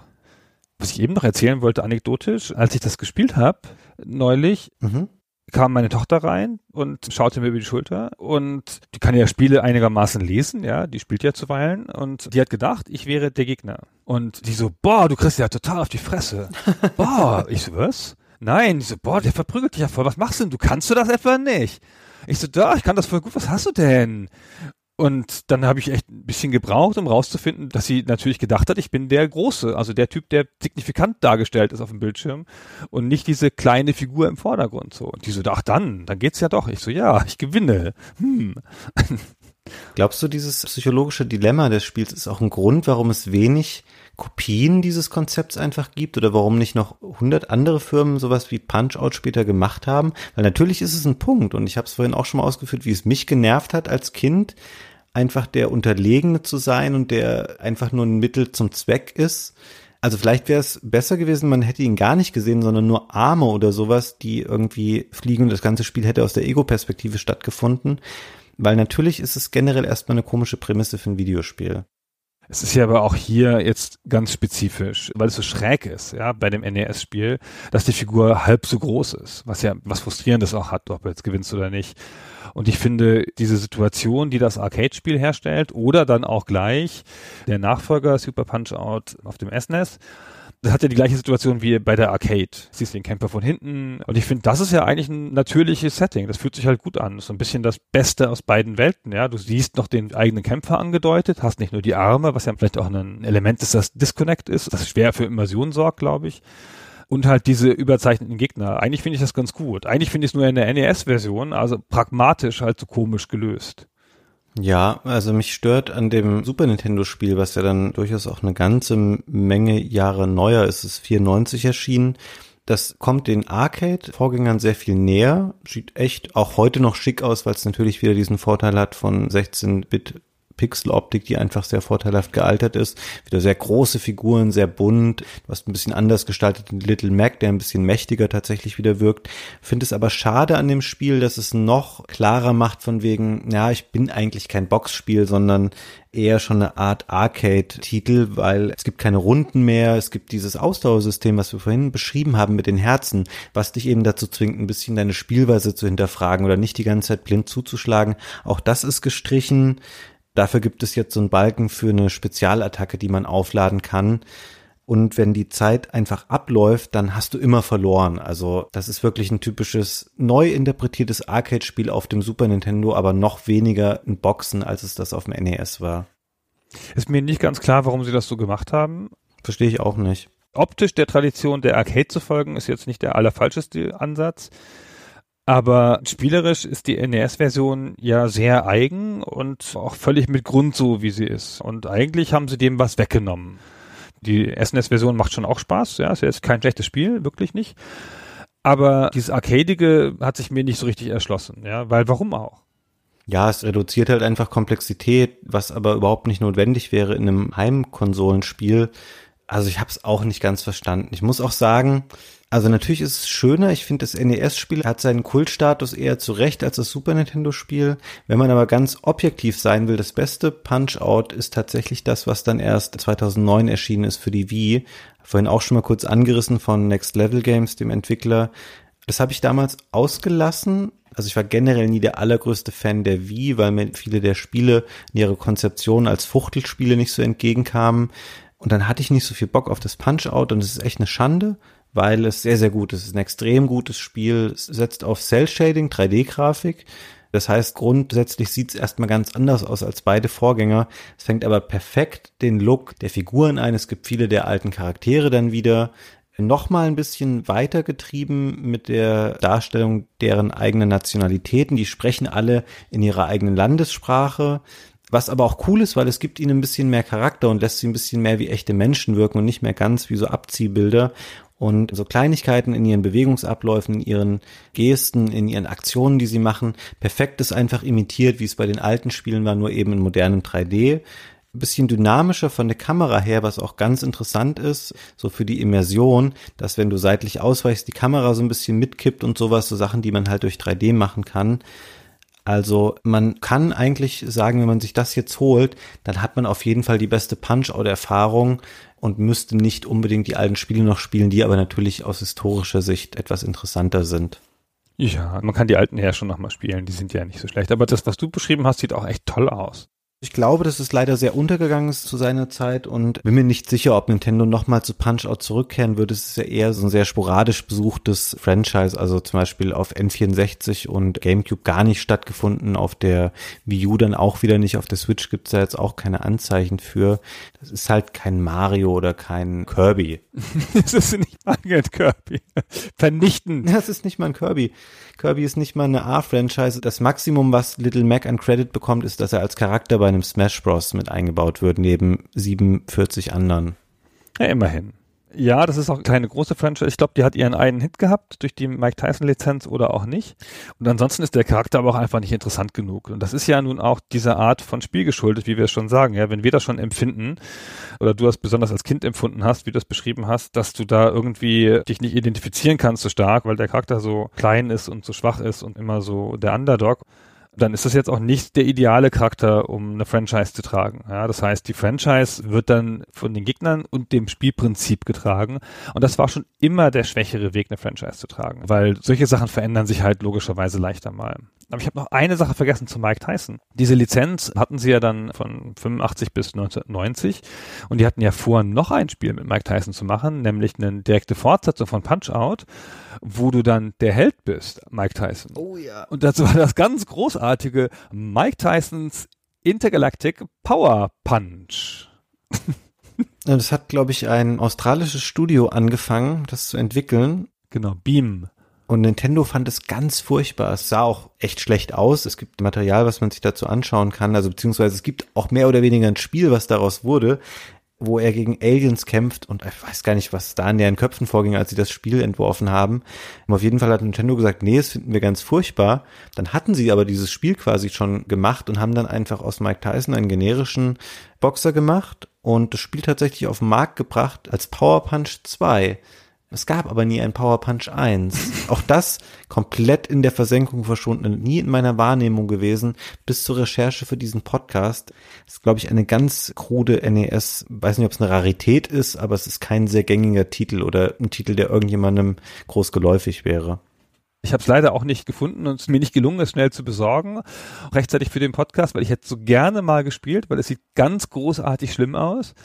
Was ich eben noch erzählen wollte, anekdotisch, als ich das gespielt habe, neulich, Mhm. kam meine Tochter rein und schaute mir über die Schulter und die kann ja Spiele einigermaßen lesen, ja, die spielt ja zuweilen und die hat gedacht, ich wäre der Gegner. Und die so, boah, du kriegst ja total auf die Fresse. Boah, ich so, was? Nein, die so, boah, der verprügelt dich ja voll, was machst du denn? Du kannst du das etwa nicht? Ich so, da, ich kann das voll gut, was hast du denn? Und dann habe ich echt ein bisschen gebraucht, um rauszufinden, dass sie natürlich gedacht hat, ich bin der Große, also der Typ, der signifikant dargestellt ist auf dem Bildschirm und nicht diese kleine Figur im Vordergrund so. Und die so, ach dann, dann geht's ja doch. Ich so, ja, ich gewinne. Hm. Glaubst du, dieses psychologische Dilemma des Spiels ist auch ein Grund, warum es wenig Kopien dieses Konzepts einfach gibt oder warum nicht noch hundert andere Firmen sowas wie Punch-Out später gemacht haben? Weil natürlich ist es ein Punkt und ich habe es vorhin auch schon mal ausgeführt, wie es mich genervt hat als Kind, einfach der Unterlegene zu sein und der einfach nur ein Mittel zum Zweck ist. Also vielleicht wäre es besser gewesen, man hätte ihn gar nicht gesehen, sondern nur Arme oder sowas, die irgendwie fliegen und das ganze Spiel hätte aus der Ego-Perspektive stattgefunden. Weil natürlich ist es generell erstmal eine komische Prämisse für ein Videospiel. Es ist ja aber auch hier jetzt ganz spezifisch, weil es so schräg ist, ja, bei dem NES-Spiel, dass die Figur halb so groß ist, was ja was Frustrierendes auch hat, ob du jetzt gewinnst oder nicht. Und ich finde, diese Situation, die das Arcade-Spiel herstellt, oder dann auch gleich der Nachfolger Super Punch-Out auf dem SNES, das hat ja die gleiche Situation wie bei der Arcade. Siehst den Camper von hinten. Und ich finde, das ist ja eigentlich ein natürliches Setting. Das fühlt sich halt gut an. Das ist so ein bisschen das Beste aus beiden Welten, ja. Du siehst noch den eigenen Kämpfer angedeutet, hast nicht nur die Arme, was ja vielleicht auch ein Element ist, das Disconnect ist, das schwer für Immersion sorgt, glaube ich. Und halt diese überzeichneten Gegner. Eigentlich finde ich das ganz gut. Eigentlich finde ich es nur in der NES-Version, also pragmatisch halt so komisch gelöst. Ja, also mich stört an dem Super Nintendo Spiel, was ja dann durchaus auch eine ganze Menge Jahre neuer ist, es ist 94 erschienen. Das kommt den Arcade-Vorgängern sehr viel näher, sieht echt auch heute noch schick aus, weil es natürlich wieder diesen Vorteil hat von 16-Bit Pixeloptik, die einfach sehr vorteilhaft gealtert ist. Wieder sehr große Figuren, sehr bunt. Du hast ein bisschen anders gestalteten Little Mac, der ein bisschen mächtiger tatsächlich wieder wirkt. Finde es aber schade an dem Spiel, dass es noch klarer macht von wegen, ja, ich bin eigentlich kein Boxspiel, sondern eher schon eine Art Arcade-Titel, weil es gibt keine Runden mehr, es gibt dieses Ausdauersystem, was wir vorhin beschrieben haben mit den Herzen, was dich eben dazu zwingt, ein bisschen deine Spielweise zu hinterfragen oder nicht die ganze Zeit blind zuzuschlagen. Auch das ist gestrichen. Dafür gibt es jetzt so einen Balken für eine Spezialattacke, die man aufladen kann. Und wenn die Zeit einfach abläuft, dann hast du immer verloren. Also das ist wirklich ein typisches neu interpretiertes Arcade-Spiel auf dem Super Nintendo, aber noch weniger in Boxen, als es das auf dem NES war. Ist mir nicht ganz klar, warum sie das so gemacht haben. Verstehe ich auch nicht. Optisch der Tradition der Arcade zu folgen, ist jetzt nicht der allerfalscheste Ansatz. Aber spielerisch ist die NES-Version ja sehr eigen und auch völlig mit Grund so, wie sie ist. Und eigentlich haben sie dem was weggenommen. Die SNES-Version macht schon auch Spaß, ja, ist jetzt kein schlechtes Spiel, wirklich nicht. Aber dieses Arcadige hat sich mir nicht so richtig erschlossen, ja, weil warum auch? Ja, es reduziert halt einfach Komplexität, was aber überhaupt nicht notwendig wäre in einem Heimkonsolenspiel. Also ich habe es auch nicht ganz verstanden. Ich muss auch sagen, Also natürlich ist es schöner. Ich finde, das NES-Spiel hat seinen Kultstatus eher zurecht als das Super Nintendo-Spiel. Wenn man aber ganz objektiv sein will, das beste Punch-Out ist tatsächlich das, was dann erst 2009 erschienen ist für die Wii. Vorhin auch schon mal kurz angerissen von Next Level Games, dem Entwickler. Das habe ich damals ausgelassen. Also ich war generell nie der allergrößte Fan der Wii, weil mir viele der Spiele in ihrer Konzeption als Fuchtelspiele nicht so entgegenkamen. Und dann hatte ich nicht so viel Bock auf das Punch-Out und es ist echt eine Schande weil es sehr, sehr gut ist. Es ist ein extrem gutes Spiel. Es setzt auf Cell-Shading, 3D-Grafik. Das heißt, grundsätzlich sieht es erstmal ganz anders aus als beide Vorgänger. Es fängt aber perfekt den Look der Figuren ein. Es gibt viele der alten Charaktere dann wieder. Nochmal ein bisschen weitergetrieben mit der Darstellung deren eigenen Nationalitäten. Die sprechen alle in ihrer eigenen Landessprache. Was aber auch cool ist, weil es gibt ihnen ein bisschen mehr Charakter und lässt sie ein bisschen mehr wie echte Menschen wirken und nicht mehr ganz wie so Abziehbilder. Und so Kleinigkeiten in ihren Bewegungsabläufen, in ihren Gesten, in ihren Aktionen, die sie machen, perfekt ist einfach imitiert, wie es bei den alten Spielen war, nur eben in modernem 3D. Ein bisschen dynamischer von der Kamera her, was auch ganz interessant ist, so für die Immersion, dass wenn du seitlich ausweichst, die Kamera so ein bisschen mitkippt und sowas, so Sachen, die man halt durch 3D machen kann. Also man kann eigentlich sagen, wenn man sich das jetzt holt, dann hat man auf jeden Fall die beste Punch-Out-Erfahrung und müsste nicht unbedingt die alten Spiele noch spielen, die aber natürlich aus historischer Sicht etwas interessanter sind. Ja, man kann die alten ja schon nochmal spielen, die sind ja nicht so schlecht. Aber das, was du beschrieben hast, sieht auch echt toll aus. Ich glaube, dass es leider sehr untergegangen ist zu seiner Zeit und bin mir nicht sicher, ob Nintendo nochmal zu Punch-Out zurückkehren würde. Es ist ja eher so ein sehr sporadisch besuchtes Franchise, also zum Beispiel auf N64 und GameCube gar nicht stattgefunden, auf der Wii U dann auch wieder nicht, auf der Switch gibt es da jetzt auch keine Anzeichen für. Das ist halt kein Mario oder kein Kirby. das ist nicht mal ein Kirby. Vernichten. Das ist nicht mal ein Kirby. Kirby ist nicht mal eine A-Franchise. Das Maximum, was Little Mac an Credit bekommt, ist, dass er als Charakter bei einem Smash Bros. mit eingebaut wird, neben 47 anderen. Ja, immerhin. Ja, das ist auch keine große Franchise. Ich glaube, die hat ihren einen Hit gehabt durch die Mike Tyson Lizenz oder auch nicht. Und ansonsten ist der Charakter aber auch einfach nicht interessant genug. Und das ist ja nun auch dieser Art von Spiel geschuldet, wie wir es schon sagen. Ja, wenn wir das schon empfinden oder du das besonders als Kind empfunden hast, wie du es beschrieben hast, dass du da irgendwie dich nicht identifizieren kannst so stark, weil der Charakter so klein ist und so schwach ist und immer so der Underdog dann ist das jetzt auch nicht der ideale Charakter, um eine Franchise zu tragen. Ja, das heißt, die Franchise wird dann von den Gegnern und dem Spielprinzip getragen. Und das war schon immer der schwächere Weg, eine Franchise zu tragen, weil solche Sachen verändern sich halt logischerweise leichter mal. Aber ich habe noch eine Sache vergessen zu Mike Tyson. Diese Lizenz hatten sie ja dann von 85 bis 1990 und die hatten ja vor, noch ein Spiel mit Mike Tyson zu machen, nämlich eine direkte Fortsetzung von Punch Out, wo du dann der Held bist, Mike Tyson. Oh ja. Und dazu war das ganz großartige Mike Tysons Intergalactic Power Punch. Das hat, glaube ich, ein australisches Studio angefangen, das zu entwickeln. Genau, Beam. Und Nintendo fand es ganz furchtbar. Es sah auch echt schlecht aus. Es gibt Material, was man sich dazu anschauen kann. Also beziehungsweise es gibt auch mehr oder weniger ein Spiel, was daraus wurde, wo er gegen Aliens kämpft. Und ich weiß gar nicht, was da in deren Köpfen vorging, als sie das Spiel entworfen haben. Und auf jeden Fall hat Nintendo gesagt, nee, das finden wir ganz furchtbar. Dann hatten sie aber dieses Spiel quasi schon gemacht und haben dann einfach aus Mike Tyson einen generischen Boxer gemacht und das Spiel tatsächlich auf den Markt gebracht als Power Punch 2. Es gab aber nie ein Power Punch 1. Auch das komplett in der Versenkung verschwunden, nie in meiner Wahrnehmung gewesen, bis zur Recherche für diesen Podcast. Das ist, glaube ich, eine ganz krude NES, weiß nicht, ob es eine Rarität ist, aber es ist kein sehr gängiger Titel oder ein Titel, der irgendjemandem groß geläufig wäre. Ich habe es leider auch nicht gefunden und es mir nicht gelungen, es schnell zu besorgen, rechtzeitig für den Podcast, weil ich hätte so gerne mal gespielt, weil es sieht ganz großartig schlimm aus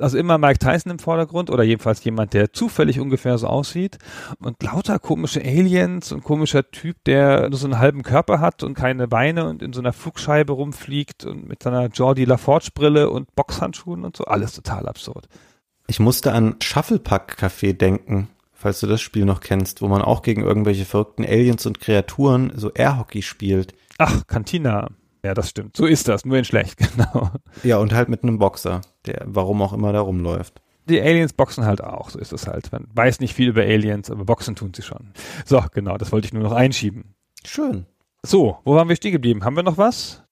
also immer Mike Tyson im Vordergrund oder jedenfalls jemand, der zufällig ungefähr so aussieht und lauter komische Aliens und komischer Typ, der nur so einen halben Körper hat und keine Beine und in so einer Flugscheibe rumfliegt und mit seiner Jordi LaForge Brille und Boxhandschuhen und so, alles total absurd. Ich musste an Shufflepack Café denken, falls du das Spiel noch kennst, wo man auch gegen irgendwelche verrückten Aliens und Kreaturen so Airhockey spielt. Ach, Cantina. Ja, das stimmt. So ist das, nur in schlecht, genau. Ja, und halt mit einem Boxer, der warum auch immer da rumläuft. Die Aliens boxen halt auch, so ist es halt. Man weiß nicht viel über Aliens, aber boxen tun sie schon. So, genau, das wollte ich nur noch einschieben. Schön. So, wo waren wir stehen geblieben? Haben wir noch was?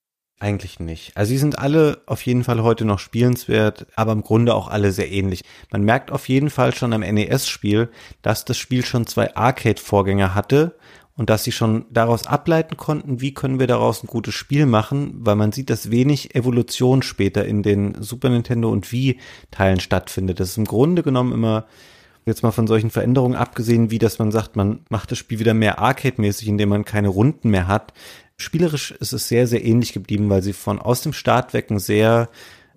Eigentlich nicht. Also sie sind alle auf jeden Fall heute noch spielenswert, aber im Grunde auch alle sehr ähnlich. Man merkt auf jeden Fall schon am NES-Spiel, dass das Spiel schon zwei Arcade-Vorgänger hatte und dass sie schon daraus ableiten konnten, wie können wir daraus ein gutes Spiel machen, weil man sieht, dass wenig Evolution später in den Super Nintendo und Wii-Teilen stattfindet. Das ist im Grunde genommen immer jetzt mal von solchen Veränderungen abgesehen, wie dass man sagt, man macht das Spiel wieder mehr arcade-mäßig, indem man keine Runden mehr hat, Spielerisch ist es sehr, sehr ähnlich geblieben, weil sie von aus dem Start weg ein sehr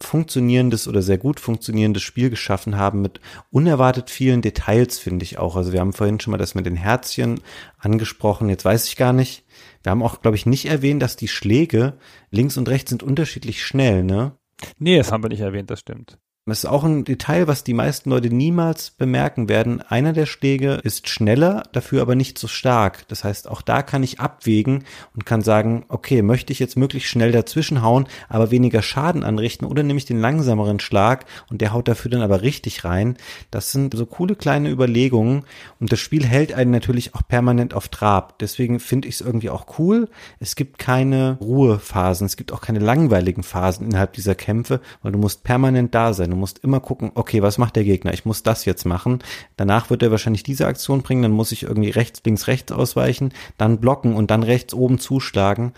funktionierendes oder sehr gut funktionierendes Spiel geschaffen haben mit unerwartet vielen Details, finde ich auch. Also wir haben vorhin schon mal das mit den Herzchen angesprochen. Jetzt weiß ich gar nicht. Wir haben auch, glaube ich, nicht erwähnt, dass die Schläge links und rechts sind unterschiedlich schnell, ne? Nee, das haben wir nicht erwähnt, das stimmt. Das ist auch ein Detail, was die meisten Leute niemals bemerken werden. Einer der Schläge ist schneller, dafür aber nicht so stark. Das heißt, auch da kann ich abwägen und kann sagen, okay, möchte ich jetzt möglichst schnell dazwischen hauen, aber weniger Schaden anrichten oder nehme ich den langsameren Schlag und der haut dafür dann aber richtig rein. Das sind so coole kleine Überlegungen und das Spiel hält einen natürlich auch permanent auf Trab. Deswegen finde ich es irgendwie auch cool. Es gibt keine Ruhephasen, es gibt auch keine langweiligen Phasen innerhalb dieser Kämpfe, weil du musst permanent da sein. Du musst immer gucken, okay, was macht der Gegner? Ich muss das jetzt machen. Danach wird er wahrscheinlich diese Aktion bringen, dann muss ich irgendwie rechts, links, rechts ausweichen, dann blocken und dann rechts oben zuschlagen.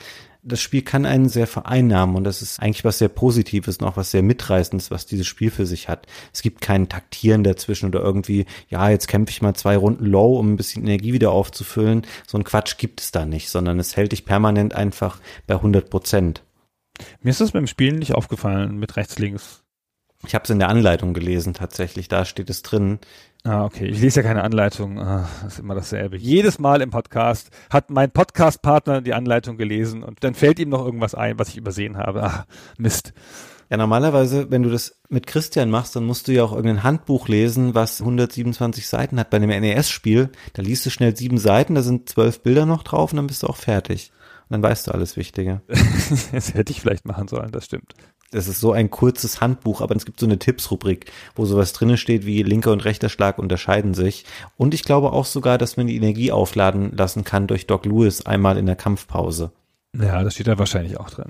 Das Spiel kann einen sehr vereinnahmen und das ist eigentlich was sehr Positives und auch was sehr Mitreißendes, was dieses Spiel für sich hat. Es gibt kein Taktieren dazwischen oder irgendwie, ja, jetzt kämpfe ich mal zwei Runden low, um ein bisschen Energie wieder aufzufüllen. So ein Quatsch gibt es da nicht, sondern es hält dich permanent einfach bei 100 Prozent. Mir ist das beim Spielen nicht aufgefallen mit rechts, links. Ich habe es in der Anleitung gelesen, tatsächlich, da steht es drin. Ah, okay. Ich lese ja keine Anleitung. Ah, das ist immer dasselbe. Jedes Mal im Podcast hat mein Podcast-Partner die Anleitung gelesen und dann fällt ihm noch irgendwas ein, was ich übersehen habe. Ah, Mist. Ja, normalerweise, wenn du das mit Christian machst, dann musst du ja auch irgendein Handbuch lesen, was 127 Seiten hat. Bei einem NES-Spiel, da liest du schnell sieben Seiten, da sind zwölf Bilder noch drauf und dann bist du auch fertig. Und dann weißt du alles Wichtige. das hätte ich vielleicht machen sollen, das stimmt das ist so ein kurzes Handbuch, aber es gibt so eine Tipps-Rubrik, wo sowas drinnen steht wie linker und rechter Schlag unterscheiden sich. Und ich glaube auch sogar, dass man die Energie aufladen lassen kann durch Doc Lewis einmal in der Kampfpause. Ja, das steht da wahrscheinlich auch drin.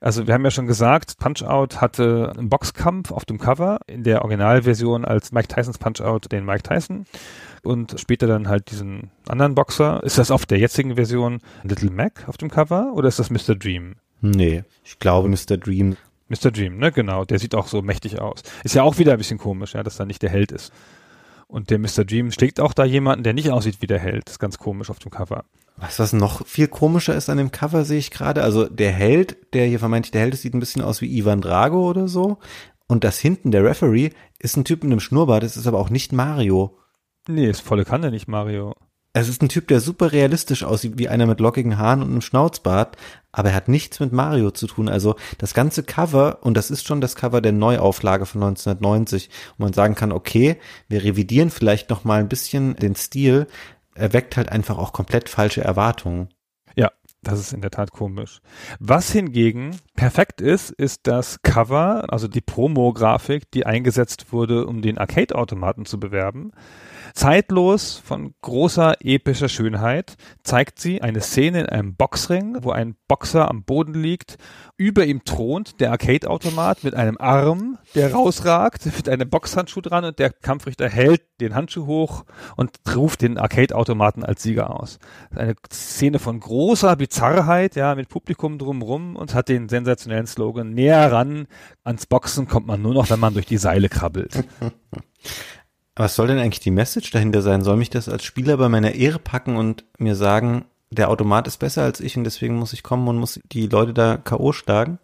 Also wir haben ja schon gesagt, Punch-Out hatte einen Boxkampf auf dem Cover, in der Originalversion als Mike Tysons Punch-Out den Mike Tyson und später dann halt diesen anderen Boxer. Ist das auf der jetzigen Version Little Mac auf dem Cover oder ist das Mr. Dream? Nee, ich glaube Mr. Dream. Mr. Dream, ne, genau. Der sieht auch so mächtig aus. Ist ja auch wieder ein bisschen komisch, ja, dass er nicht der Held ist. Und der Mr. Dream schlägt auch da jemanden, der nicht aussieht wie der Held. Ist ganz komisch auf dem Cover. Was, was noch viel komischer ist an dem Cover, sehe ich gerade. Also der Held, der hier vermeintlich der Held ist, sieht ein bisschen aus wie Ivan Drago oder so. Und das hinten, der Referee, ist ein Typ mit einem Schnurrbart, das ist aber auch nicht Mario. Nee, ist volle Kanne nicht Mario. Es ist ein Typ, der super realistisch aussieht, wie einer mit lockigen Haaren und einem Schnauzbart, aber er hat nichts mit Mario zu tun. Also das ganze Cover, und das ist schon das Cover der Neuauflage von 1990, wo man sagen kann, okay, wir revidieren vielleicht noch mal ein bisschen den Stil, er weckt halt einfach auch komplett falsche Erwartungen. Ja, das ist in der Tat komisch. Was hingegen perfekt ist, ist das Cover, also die Promo-Grafik, die eingesetzt wurde, um den Arcade-Automaten zu bewerben. Zeitlos von großer epischer Schönheit zeigt sie eine Szene in einem Boxring, wo ein Boxer am Boden liegt. Über ihm thront der Arcade-Automat mit einem Arm, der rausragt, mit einem Boxhandschuh dran und der Kampfrichter hält den Handschuh hoch und ruft den Arcade-Automaten als Sieger aus. Eine Szene von großer Bizarrheit, ja, mit Publikum drumrum und hat den sensationellen Slogan, näher ran ans Boxen kommt man nur noch, wenn man durch die Seile krabbelt. Was soll denn eigentlich die Message dahinter sein? Soll mich das als Spieler bei meiner Ehre packen und mir sagen, der Automat ist besser als ich und deswegen muss ich kommen und muss die Leute da K.O. schlagen?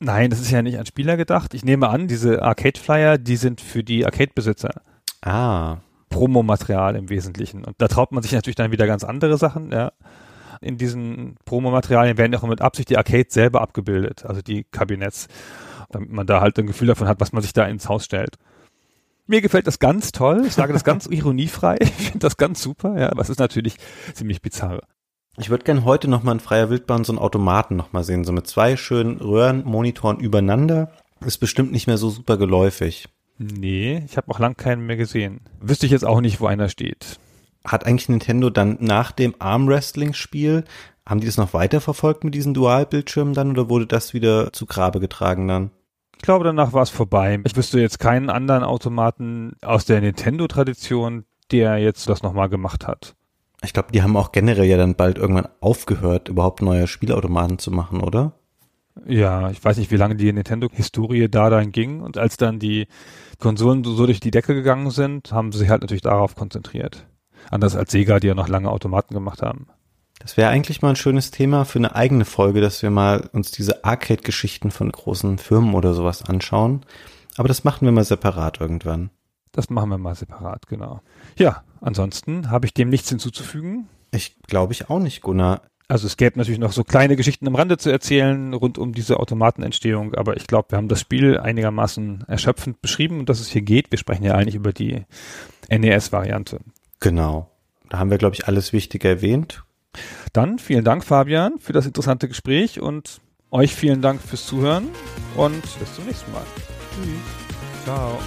Nein, das ist ja nicht an Spieler gedacht. Ich nehme an, diese Arcade-Flyer, die sind für die Arcade-Besitzer. Ah. Promomaterial im Wesentlichen. Und da traut man sich natürlich dann wieder ganz andere Sachen, ja. In diesen Promomaterialien werden ja auch mit Absicht die Arcades selber abgebildet, also die Kabinetts, damit man da halt ein Gefühl davon hat, was man sich da ins Haus stellt. Mir gefällt das ganz toll. Ich sage das ganz ironiefrei. Ich finde das ganz super. Ja, was ist natürlich ziemlich bizarr. Ich würde gern heute noch mal in freier Wildbahn so einen Automaten noch mal sehen, so mit zwei schönen Röhrenmonitoren übereinander. Ist bestimmt nicht mehr so super geläufig. Nee, ich habe auch lang keinen mehr gesehen. Wüsste ich jetzt auch nicht, wo einer steht. Hat eigentlich Nintendo dann nach dem Armwrestling-Spiel Haben die das noch weiter verfolgt mit diesen Dualbildschirmen dann oder wurde das wieder zu Grabe getragen dann? Ich glaube, danach war es vorbei. Ich wüsste jetzt keinen anderen Automaten aus der Nintendo-Tradition, der jetzt das nochmal gemacht hat. Ich glaube, die haben auch generell ja dann bald irgendwann aufgehört, überhaupt neue Spielautomaten zu machen, oder? Ja, ich weiß nicht, wie lange die Nintendo-Historie da dann ging. Und als dann die Konsolen so durch die Decke gegangen sind, haben sie sich halt natürlich darauf konzentriert. Anders als Sega, die ja noch lange Automaten gemacht haben. Das wäre eigentlich mal ein schönes Thema für eine eigene Folge, dass wir mal uns diese Arcade-Geschichten von großen Firmen oder sowas anschauen. Aber das machen wir mal separat irgendwann. Das machen wir mal separat, genau. Ja, ansonsten habe ich dem nichts hinzuzufügen. Ich glaube ich auch nicht, Gunnar. Also es gäbe natürlich noch so kleine Geschichten am Rande zu erzählen rund um diese Automatenentstehung, aber ich glaube, wir haben das Spiel einigermaßen erschöpfend beschrieben und dass es hier geht. Wir sprechen ja eigentlich über die NES-Variante. Genau. Da haben wir, glaube ich, alles Wichtige erwähnt. Dann vielen Dank, Fabian, für das interessante Gespräch und euch vielen Dank fürs Zuhören und bis zum nächsten Mal. Tschüss. Ciao.